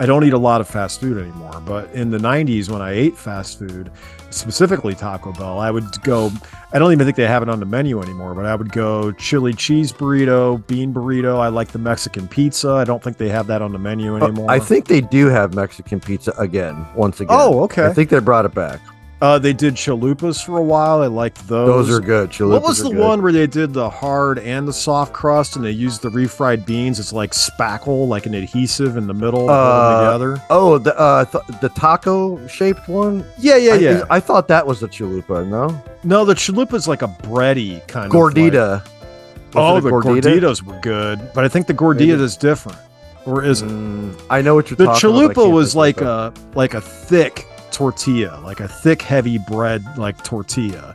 I don't eat a lot of fast food anymore. But in the '90s, when I ate fast food, specifically Taco Bell, I would go. I don't even think they have it on the menu anymore, but I would go chili cheese burrito, bean burrito. I like the Mexican pizza. I don't think they have that on the menu Uh, anymore. I think they do have Mexican pizza again. Once again. Oh, okay. I think they brought it back. Uh, they did chalupas for a while. I liked those. Those are good. what was the good. one where they did the hard and the soft crust, and they used the refried beans? It's like spackle, like an adhesive in the middle, to hold them Uh, together. Oh, the uh, th- the taco shaped one. Yeah, yeah, yeah. I thought that was the chalupa. No, no, the chalupa is like a bready kind of. gordita. oh, the gordita? gorditas were good, but I think the gordita is different, or is it? Mm, I know what you're The talking about. Chalupa was like a like a thick tortilla, like a thick, heavy bread, like tortilla.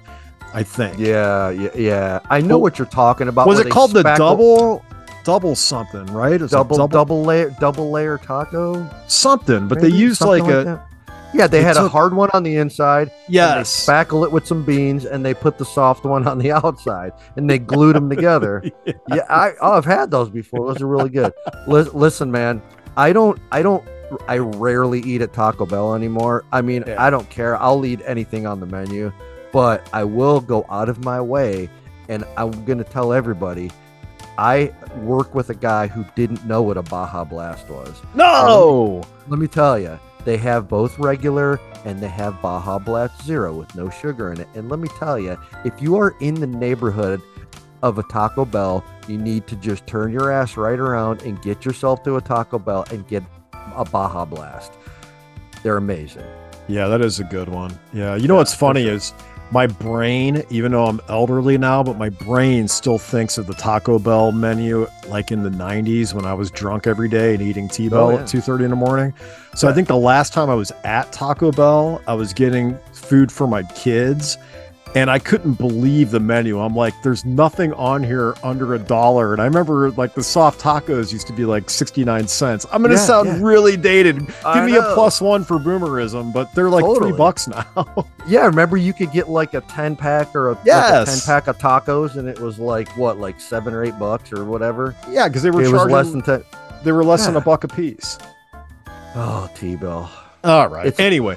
I think. Yeah, yeah, yeah. I know Well, what you're talking about. was it called the double double something right It's a double, double layer double layer taco? something but they used Something like a that? Yeah, they, they had a hard one on the inside. and yes they spackle it with some beans, and they put the soft one on the outside, and they glued them together. yeah, I, oh, I've had those before. Those are really good. Lis- listen, man, I don't, I don't, I rarely eat at Taco Bell anymore. I mean, Yeah. I don't care. I'll eat anything on the menu, but I will go out of my way, and I'm gonna tell everybody. I work with a guy who didn't know what a Baja Blast was. no Let me tell you, they have both regular and they have Baja Blast Zero with no sugar in it. And let me tell you, if you are in the neighborhood of a Taco Bell, you need to just turn your ass right around and get yourself to a Taco Bell and get a Baja Blast. They're amazing. yeah that is a good one yeah you know what's funny is my brain even though i'm elderly now but my brain still thinks of the taco bell menu like in the 90s when i was drunk every day and eating t-bell Oh, yeah. at 2.30 in the morning so i think the last time i was at taco bell i was getting food for my kids and I couldn't believe the menu. I'm like, there's nothing on here under a dollar. And I remember like the soft tacos used to be like 69 cents. I'm going to Yeah, sound yeah. really dated. Give I me a plus one for boomerism, but they're like Totally. three bucks now. Yeah, remember you could get like a 10 pack or a, like a 10 pack of tacos and it was like what, like seven or eight bucks or whatever? yeah, because they were It was charging less than 10. they were less than a buck a piece. Oh, T Bell. All right. It's- anyway,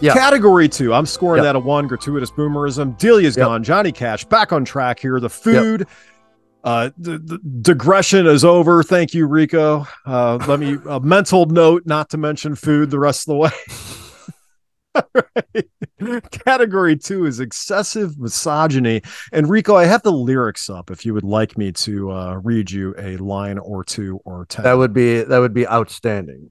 Yeah. category two. I'm scoring Yep. that a one. Gratuitous boomerism. Delia's Yep. gone. Johnny Cash back on track here. The food. Uh, the, the digression is over. Thank you, Rico. Uh, let me a mental note not to mention food the rest of the way. Right. Category two is excessive misogyny. And Rico, I have the lyrics up if you would like me to uh, read you a line or two or ten. That would be that would be outstanding.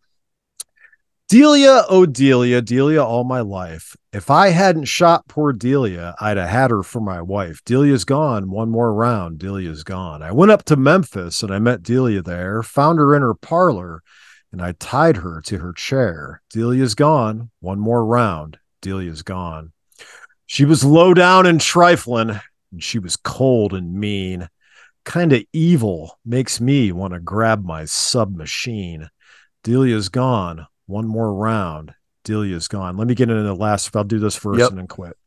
Delia, oh Delia, Delia all my life. If I hadn't shot poor Delia, I'd have had her for my wife. Delia's gone. One more round. Delia's gone. I went up to Memphis and I met Delia there, found her in her parlor, and I tied her to her chair. Delia's gone. One more round. Delia's gone. She was low down and trifling. and she was cold and mean, kind of evil, makes me want to grab my submachine. Delia's gone. One more round. Delia's gone. Let me get into the last. I'll do this first Yep. and then quit.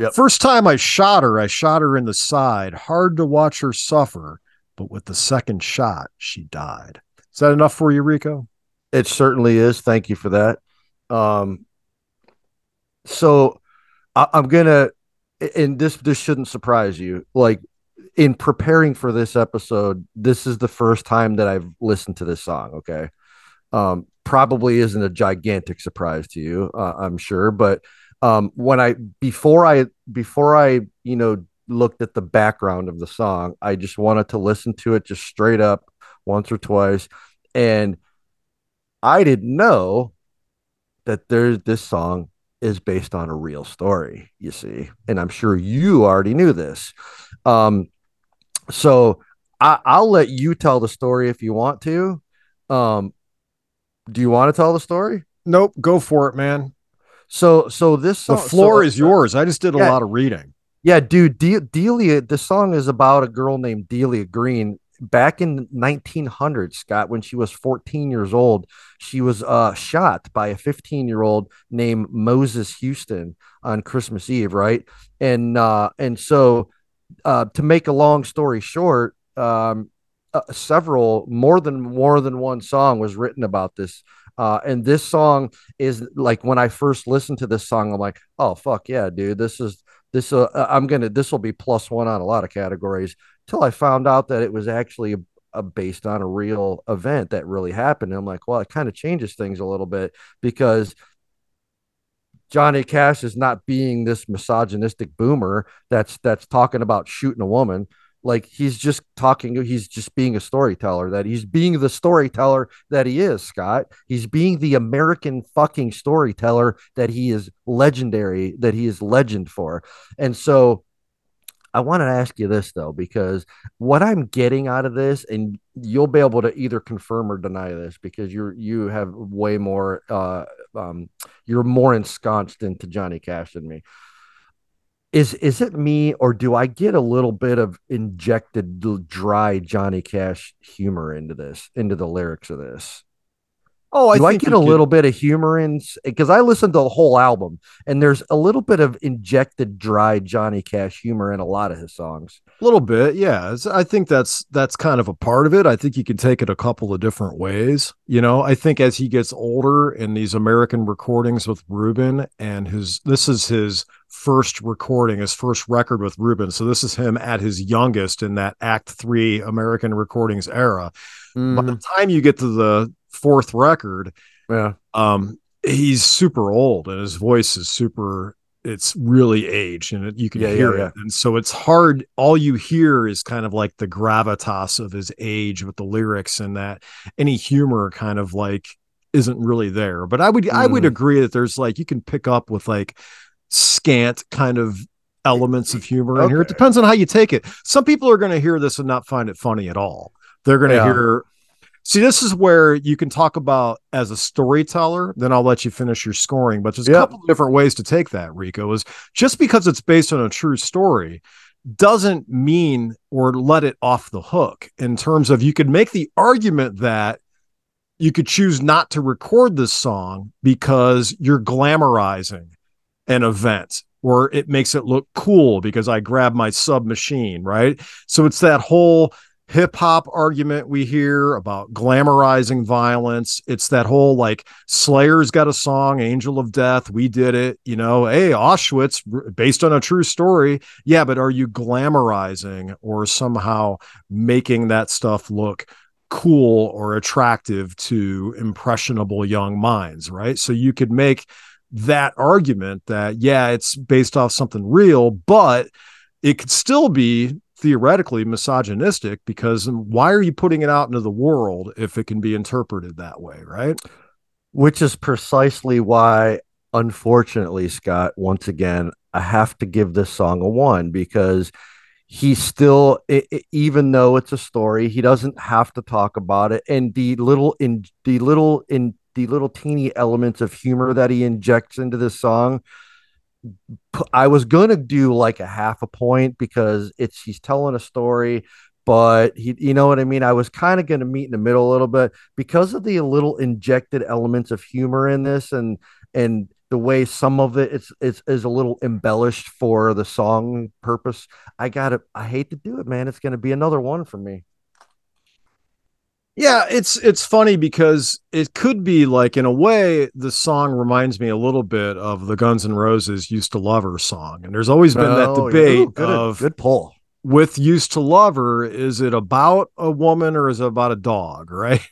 Yep. First time I shot her, I shot her in the side. Hard to watch her suffer, but with the second shot, she died. Is that enough for you, Rico? It certainly is. Thank you for that. Um, so I, I'm gonna, and this this shouldn't surprise you. Like in preparing for this episode, this is the first time that I've listened to this song. Okay, um, probably isn't a gigantic surprise to you, uh, I'm sure. But um, when I before I before I you know looked at the background of the song, I just wanted to listen to it just straight up once or twice, and I didn't know that there's this song is based on a real story, you see. And I'm sure you already knew this. Um, so I, I'll let you tell the story if you want to. Um, do you want to tell the story? Nope. Go for it, man. So, so this The floor so- is yours. I just did a lot of reading. Yeah, dude, De- Delia, the song is about a girl named Delia Green. Back in 1900, Scott, when she was 14 years old, she was uh, shot by a 15 year old named Moses Houston on Christmas Eve, right? And uh, and so, uh, to make a long story short, um, uh, several more than more than one song was written about this. Uh, and this song is like when I first listened to this song, I'm like, oh fuck yeah, dude, this is this. Uh, I'm gonna this will be plus one on a lot of categories. Till I found out that it was actually a, a based on a real event that really happened. And I'm like, well, it kind of changes things a little bit because Johnny Cash is not being this misogynistic boomer that's that's talking about shooting a woman. Like he's just talking, he's just being a storyteller. That he's being the storyteller that he is, Scott. He's being the American fucking storyteller that he is legendary, that he is legend for. And so I want to ask you this though, because what I'm getting out of this, and you'll be able to either confirm or deny this because you're you have way more uh um you're more ensconced into Johnny Cash than me. Is is it me or do I get a little bit of injected dry Johnny Cash humor into this, into the lyrics of this? Oh, I do I get a little bit of humor in because I listened to the whole album and there's a little bit of injected dry Johnny Cash humor in a lot of his songs. A little bit, yeah. I think that's that's kind of a part of it. I think you can take it a couple of different ways. You know, I think as he gets older in these American recordings with Rubin and his this is his first recording, his first record with Rubin. So this is him at his youngest in that Act Three American recordings era. By the time you get to the fourth record, yeah, um, he's super old and his voice is super. It's really aged, and it, you can Yeah, yeah, hear yeah. it. And so it's hard. All you hear is kind of like the gravitas of his age with the lyrics, and that any humor kind of like isn't really there. But I would I would Mhm. agree that there's like you can pick up with like scant kind of elements of humor in here. It depends on how you take it. Some people are going to hear this and not find it funny at all. They're going to Yeah. hear. See, this is where you can talk about as a storyteller. Then I'll let you finish your scoring. But there's a couple of different ways to take that. Rico is just because it's based on a true story doesn't mean or let it off the hook. In terms of you could make the argument that you could choose not to record this song because you're glamorizing an event or it makes it look cool because I grab my submachine, right? So it's that whole hip hop argument we hear about glamorizing violence. It's that whole like Slayer's got a song, Angel of Death. We did it, you know, hey, Auschwitz, based on a true story. Yeah, but are you glamorizing or somehow making that stuff look cool or attractive to impressionable young minds, right? So you could make that argument that, yeah, it's based off something real, but it could still be theoretically misogynistic because why are you putting it out into the world if it can be interpreted that way, right? which is precisely why unfortunately scott once again i have to give this song a one because he still i i- even though it's a story he doesn't have to talk about it and the little in the little in the little teeny elements of humor that he injects into this song I was gonna do like a half a point because it's he's telling a story, but he, you know what I mean. I was kind of gonna meet in the middle a little bit because of the little injected elements of humor in this, and and the way some of it it's it's is a little embellished for the song purpose. I gotta, I hate to do it, man. It's gonna be another one for me. Yeah, it's it's funny because it could be like in a way the song reminds me a little bit of the Guns N' Roses "Used to Love Her" song, and there's always been that Oh, debate ooh, good, of good pull. with "Used to Love Her" is it about a woman or is it about a dog, right?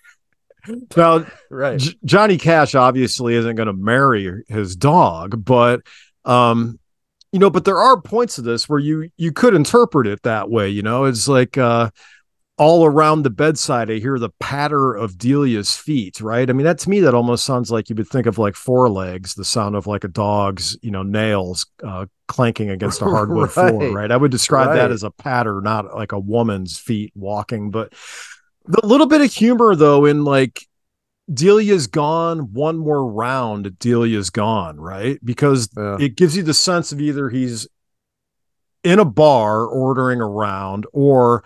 now, Right. J- Johnny Cash obviously isn't going to marry his dog, but um, you know, but there are points of this where you you could interpret it that way. You know, it's like uh, all around the bedside, I hear the patter of Delia's feet. Right? I mean, that to me, that almost sounds like you would think of like four legs, the sound of like a dog's you know nails uh, clanking against a hardwood floor. Right. Right? I would describe that as a patter, not like a woman's feet walking, but the little bit of humor though in like Delia's gone, one more round, Delia's gone, right? Because Yeah. it gives you the sense of either he's in a bar ordering a round or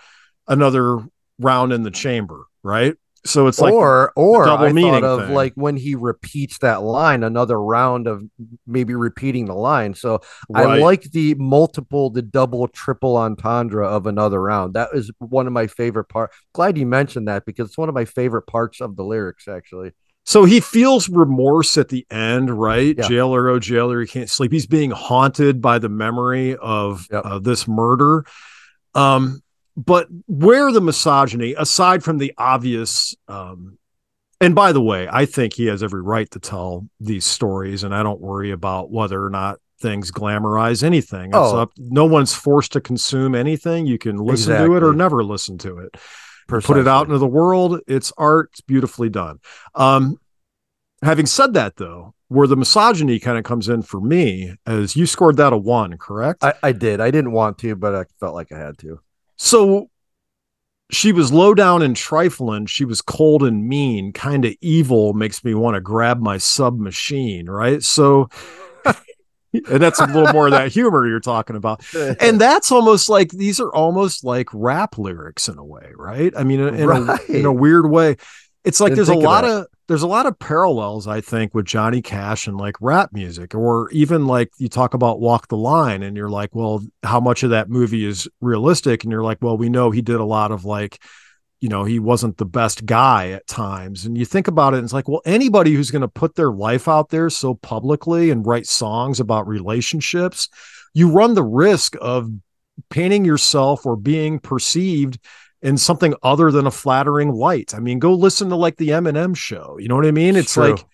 another round in the chamber, right? So it's like or or double I meaning thought of thing. like when he repeats that line, another round of maybe repeating the line. So I like the multiple, the double, triple entendre of another round. That is one of my favorite part. Glad you mentioned that because it's one of my favorite parts of the lyrics. Actually, So he feels remorse at the end, right? Yeah. Jailer, oh jailer, he can't sleep. He's being haunted by the memory of uh, this murder. Um, but where the misogyny, aside from the obvious, um, and by the way, I think he has every right to tell these stories, and I don't worry about whether or not things glamorize anything. Oh. up, no one's forced to consume anything. You can listen to it or never listen to it put it out into the world. It's art. It's beautifully done. Um, having said that, though, where the misogyny kind of comes in for me, as you scored that a one, correct? I, I did. I didn't want to, but I felt like I had to. So she was low down and trifling. She was cold and mean, kind of evil. Makes me want to grab my submachine, right? So. And that's a little more of that humor you're talking about. And that's almost like these are almost like rap lyrics in a way, right? I mean, in, Right. a, in a weird way. It's like Didn't there's a lot of there's a lot of parallels, I think, with Johnny Cash and like rap music, or even like you talk about Walk the Line, and you're like, well, how much of that movie is realistic? And you're like, well, we know he did a lot of like, you know, he wasn't the best guy at times. And you think about it, and it's like, well, anybody who's going to put their life out there so publicly and write songs about relationships, you run the risk of painting yourself or being perceived in something other than a flattering light. I mean, go listen to like the Eminem show. You know what I mean? It's True. like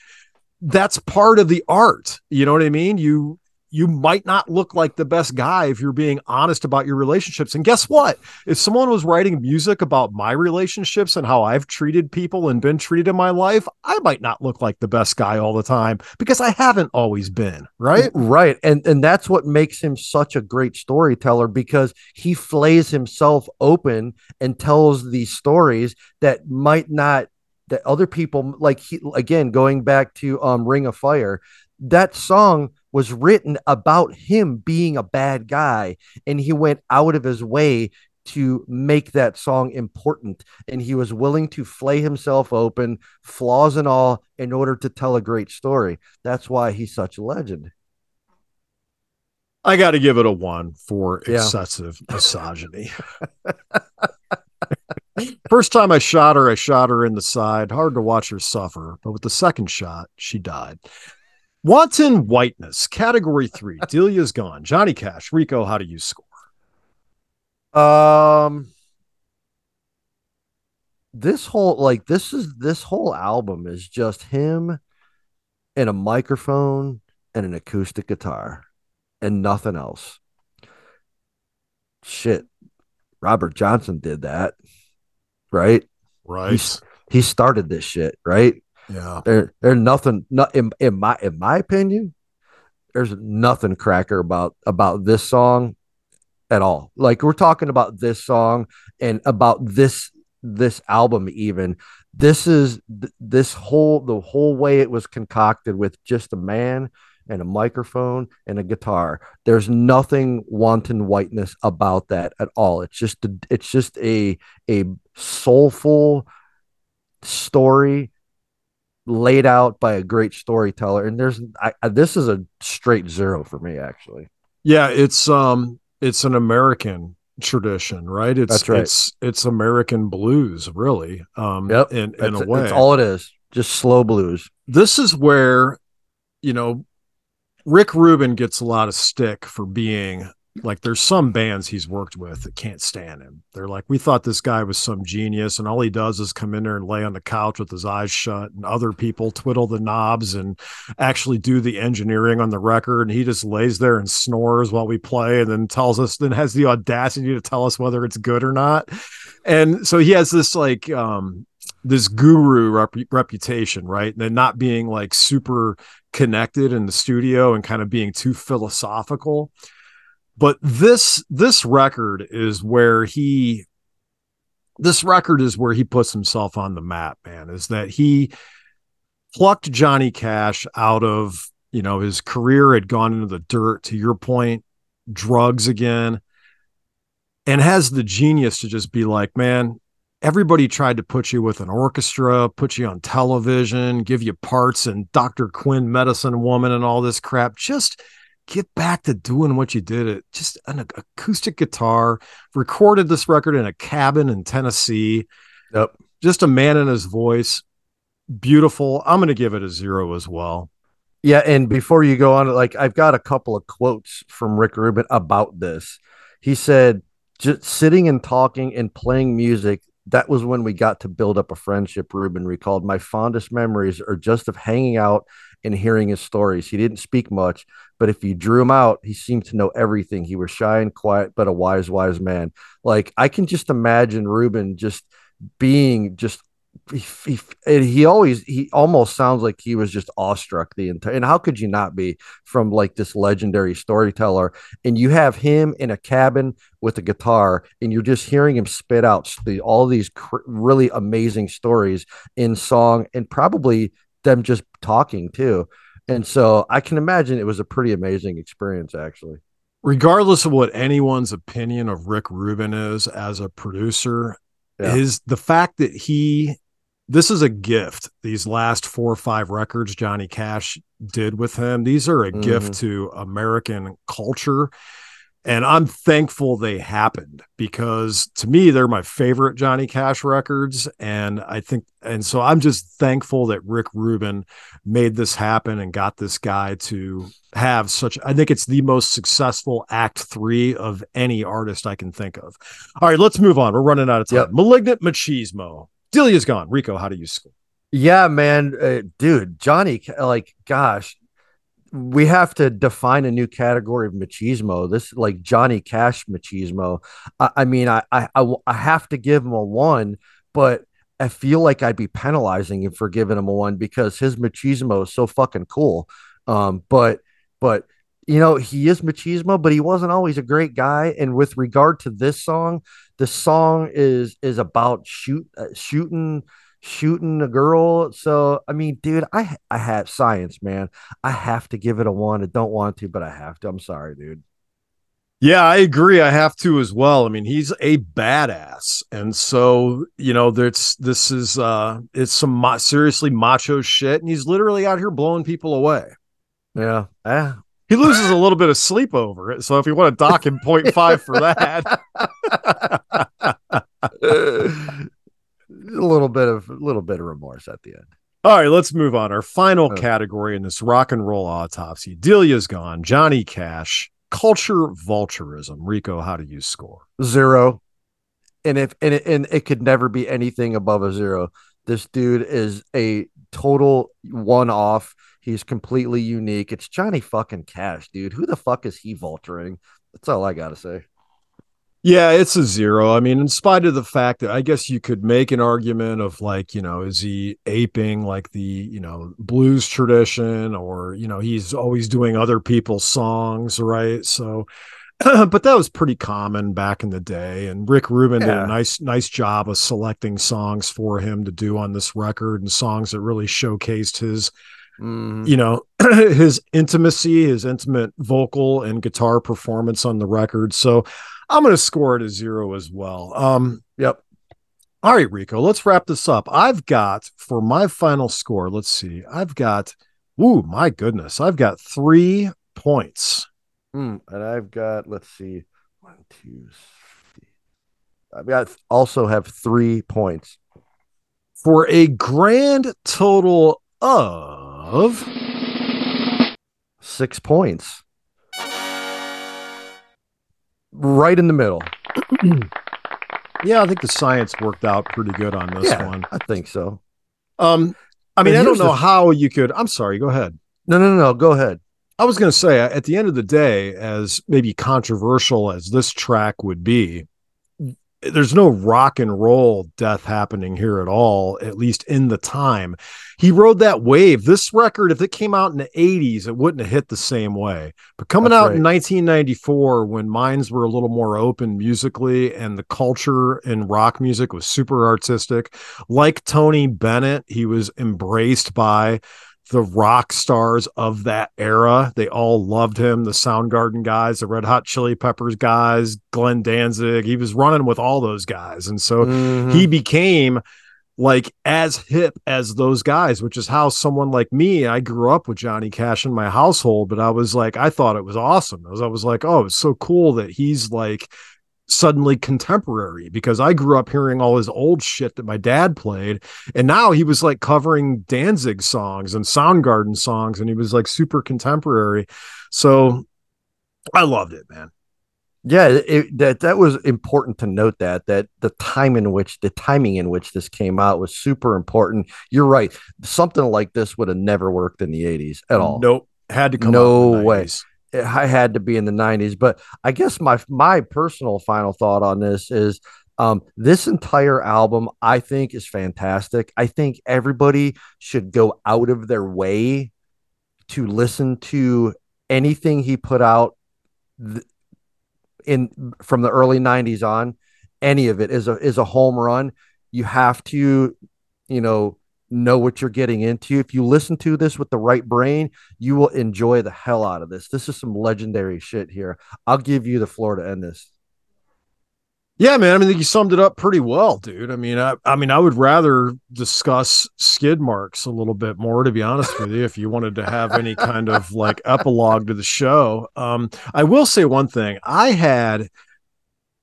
that's part of the art. You know what I mean? You you might not look like the best guy if you're being honest about your relationships. And guess what? If someone was writing music about my relationships and how I've treated people and been treated in my life, I might not look like the best guy all the time because I haven't always been, right? right and and that's what makes him such a great storyteller because he flays himself open and tells these stories that might not that other people like he again going back to um ring of fire that song was written about him being a bad guy and he went out of his way to make that song important and he was willing to flay himself open flaws and all in order to tell a great story that's why he's such a legend I got to give it a one for Yeah. excessive misogyny. First time I shot her, I shot her in the side. Hard to watch her suffer, but with the second shot, she died. Wanton whiteness, category three. Delia's gone. Johnny Cash, Rico, how do you score? Um, this whole like this is this whole album is just him and a microphone and an acoustic guitar and nothing else. Shit, Robert Johnson did that, right? Right. He's, he started this shit, right? Yeah. There, there's nothing. Not in, in my in my opinion, there's nothing cracker about about this song at all. Like we're talking about this song and about this this album even. This is th- this whole the whole way it was concocted with just a man and a microphone and a guitar. There's nothing wanton whiteness about that at all. It's just a, it's just a a soulful story laid out by a great storyteller. And there's I, this is a straight zero for me actually. Yeah, it's um it's an American tradition, right? It's That's right. it's it's American blues, really. Um Yep. in, in That's, a way. that's all it is. Just slow blues. this is where you know Rick Rubin gets a lot of stick for being like there's some bands he's worked with that can't stand him. They're like, we thought this guy was some genius, and all he does is come in there and lay on the couch with his eyes shut, and other people twiddle the knobs and actually do the engineering on the record, and he just lays there and snores while we play, and then tells us, then has the audacity to tell us whether it's good or not. And so he has this like um this guru rep- reputation, right? And then not being like super connected in the studio and kind of being too philosophical. But this this record is where he this record is where he puts himself on the map, man. Is that he plucked Johnny Cash out of, you know, his career had gone into the dirt to your point, drugs again, and has the genius to just be like, man, everybody tried to put you with an orchestra, put you on television, give you parts and Dr. Quinn Medicine Woman and all this crap. Just get back to doing what you did it. Just an acoustic guitar, recorded this record in a cabin in Tennessee. Yep. Just a man in his voice. Beautiful. I'm going to give it a zero as well. Yeah, and before you go on, like I've got a couple of quotes from Rick Rubin about this. He said, "Just sitting and talking and playing music. That was when we got to build up a friendship." Rubin recalled, "My fondest memories are just of hanging out and hearing his stories. He didn't speak much, but if you drew him out, he seemed to know everything. He was shy and quiet, but a wise, wise man. Like I can just imagine Rubin just being just." He, he, he always he almost sounds like he was just awestruck the entire and how could you not be from like this legendary storyteller? And you have him in a cabin with a guitar and you're just hearing him spit out the, all these cr- really amazing stories in song and probably them just talking too. And so i can imagine it was a pretty amazing experience actually. Regardless of what anyone's opinion of Rick Rubin is as a producer, Yeah. is the fact that he this is a gift. These last four or five records Johnny Cash did with him, these are a mm-hmm. gift to American culture. And I'm thankful they happened because to me, they're my favorite Johnny Cash records. And I think, and so I'm just thankful that Rick Rubin made this happen and got this guy to have such, I think it's the most successful act three of any artist I can think of. All right, let's move on. We're running out of time. Yep. Malignant Machismo. Delia's gone. Rico, how do you score? Yeah, man, uh, dude, Johnny, like, gosh, we have to define a new category of machismo. This like Johnny Cash machismo. I, I mean, I, I, I, I have to give him a one, but I feel like I'd be penalizing him for giving him a one because his machismo is so fucking cool. Um, but, but you know, he is machismo, but he wasn't always a great guy. And with regard to this song, the song is is about shoot uh, shooting shooting a girl. So I mean, dude, I I have science, man. I have to give it a one. I don't want to, but I have to. I'm sorry, dude. Yeah, I agree. I have to as well. I mean, he's a badass, and so you know, there's this is uh, it's some ma- seriously macho shit, and he's literally out here blowing people away. Yeah, yeah. He loses a little bit of sleep over it. So if you want to dock him 0.5 for that, a little bit of a little bit of remorse at the end. All right, let's move on. Our final Oh. category in this rock and roll autopsy. Delia's gone. Johnny Cash. Culture vulturism. Rico, how do you score? Zero. And if and it, and it could never be anything above a zero. This dude is a total one off. He's completely unique. It's Johnny fucking Cash, dude. Who the fuck is he vulturing? That's all I gotta say. Yeah, it's a zero. I mean, in spite of the fact that I guess you could make an argument of like, you know, is he aping like the, you know, blues tradition or, you know, he's always doing other people's songs, right? So, but that was pretty common back in the day. And Rick Rubin did a nice, nice job of selecting songs for him to do on this record and songs that really showcased his Mhm. you know his intimacy his intimate vocal and guitar performance on the record so i'm going to score it a zero as well um Yep. all right rico let's wrap this up i've got for my final score let's see i've got ooh my goodness i've got three points Mm, and I've got, let's see, one, two, three. I've got also have three points. for a grand total of Six points. Right in the middle. yeah i think the science worked out pretty good on this yeah, one I think so. um i mean And i don't know the- how you could i'm sorry go ahead No, no, no, no. Go ahead. I was going to say, at the end of the day, as maybe controversial as this track would be, there's no rock and roll death happening here at all, at least in the time. He rode that wave. This record, if it came out in the 80s, it wouldn't have hit the same way. But coming That's out in 1994, when minds were a little more open musically and the culture in rock music was super artistic, like Tony Bennett, he was embraced by the rock stars of that era. They all loved him. The Soundgarden guys, the Red Hot Chili Peppers guys, Glenn Danzig. He was running with all those guys. And so Mhm. he became like as hip as those guys, which is how someone like me, I grew up with Johnny Cash in my household, but I was like, I thought it was awesome. I was, I was like, oh, it's so cool that he's like suddenly contemporary because I grew up hearing all his old shit that my dad played. And now he was like covering Danzig songs and Soundgarden songs, and he was like super contemporary. So I loved it, man. Yeah, it, that that was important to note that that the time in which the timing in which this came out was super important. You're right. Something like this would have never worked in the 80s at all. Nope. Had to come no out in the way. 90s. It I had to be in the 90s. But I guess my my personal final thought on this is um, this entire album I think is fantastic. I think everybody should go out of their way to listen to anything he put out th- in from the early 90s on. Any of it is a is a home run. You have to, you know, know what you're getting into. If you listen to this with the right brain, you will enjoy the hell out of this. This is some legendary shit here. I'll give you the floor to end this. Yeah, man. I mean, you summed it up pretty well, dude. I mean, I, I mean, I would rather discuss skid marks a little bit more, to be honest with you, if you wanted to have any kind of like epilogue to the show. Um, I will say one thing. I had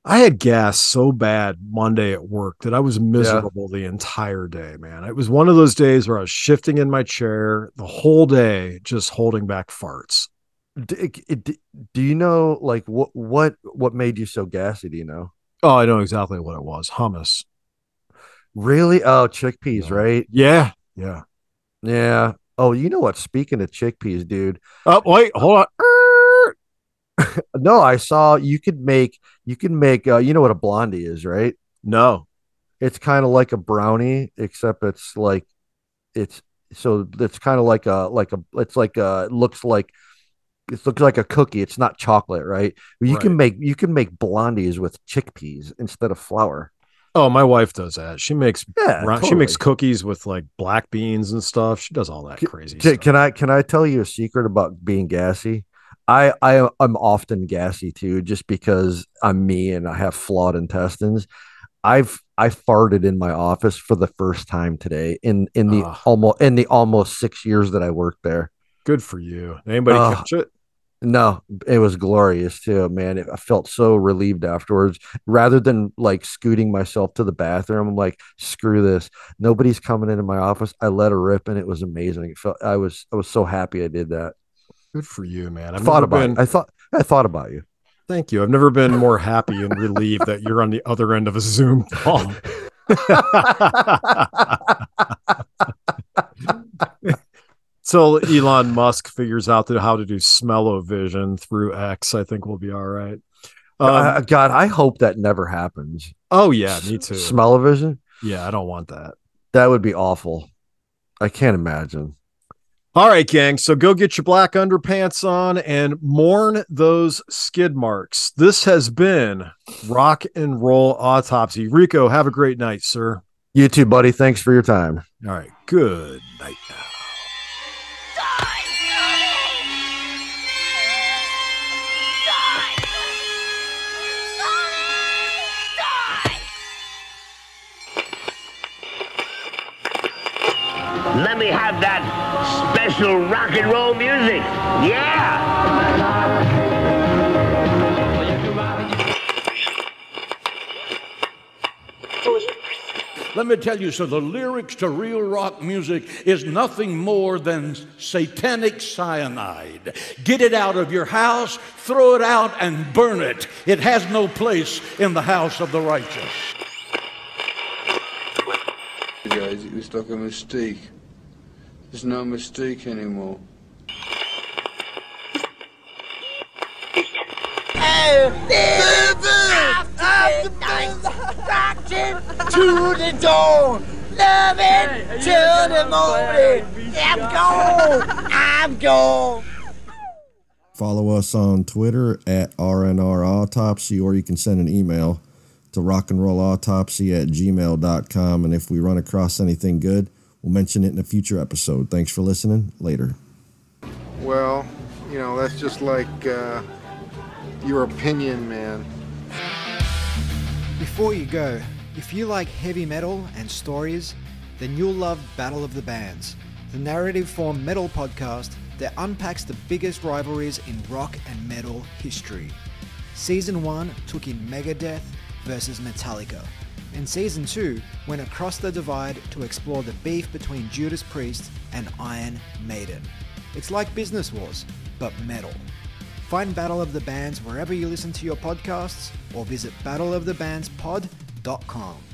I had gas so bad Monday at work that I was miserable the entire day, man. It was one of those days where I was shifting in my chair the whole day, just holding back farts. D- d- do you know like what what what made you so gassy? Do you know? Oh, I know exactly what it was. Hummus. Really? Oh, chickpeas, right? Yeah. Yeah. Yeah. Oh, you know what? Speaking of chickpeas, dude. Oh, wait, hold on. no, I saw you could make you can make uh, you know what a blondie is, right? No. It's kind of like a brownie, except it's like it's so it's kind of like a like a it's like a it looks like it looks like a cookie. It's not chocolate, right? But you Right. can make you can make blondies with chickpeas instead of flour. Oh, my wife does that. She makes Yeah, brown- she makes cookies with like black beans and stuff. She does all that crazy can I can I tell you a secret about being gassy? I I I'm often gassy too, just because I'm me and I have flawed intestines. I've I farted in my office for the first time today in in the ah. Ugh. almost in the almost six years that I worked there. Good for you. Anybody catch it? No, it was glorious too, man. It, I felt so relieved afterwards. Rather than like scooting myself to the bathroom, I'm like, screw this. Nobody's coming into my office. I let her rip, and it was amazing. It felt I was I was so happy I did that. Good for you, man. I I've thought about been. I thought I thought about you. Thank you. I've never been more happy and relieved that you're on the other end of a Zoom call. so Elon Musk figures out how to do smell-o-vision through X, I think we'll be all right. Um, Uh, God, I hope that never happens. oh yeah, me too. Smell-o-vision? Yeah, I don't want that. That would be awful. I can't imagine. All right, gang. So go get your black underpants on and mourn those skid marks. This has been Rock and Roll Autopsy. Rico, have a great night, sir. You too, buddy. Thanks for your time. All right. Good night. Let me have that special rock and roll music. Yeah! Let me tell you, so the lyrics to real rock music is nothing more than satanic cyanide. Get it out of your house, throw it out, and burn it. It has no place in the house of the righteous. Guys, it was like a mistake. There's no mistake anymore. to the dawn, loving till the morning. I'm gone, I'm gone. Follow us on Twitter at RNR Autopsy, or you can send an email to rockandrollautopsy at gmail.com. And if we run across anything good, we'll mention it in a future episode. Thanks for listening. Later. Well, you know, that's just like uh, your opinion, man. Before you go, if you like heavy metal and stories, then you'll love Battle of the Bands, the narrative form metal podcast that unpacks the biggest rivalries in rock and metal history. Season 1 took in Megadeth versus Metallica, and Season 2 went across the divide to explore the beef between Judas Priest and Iron Maiden. It's like Business Wars, but metal. Find Battle of the Bands wherever you listen to your podcasts or visit battleofthebandspod.com.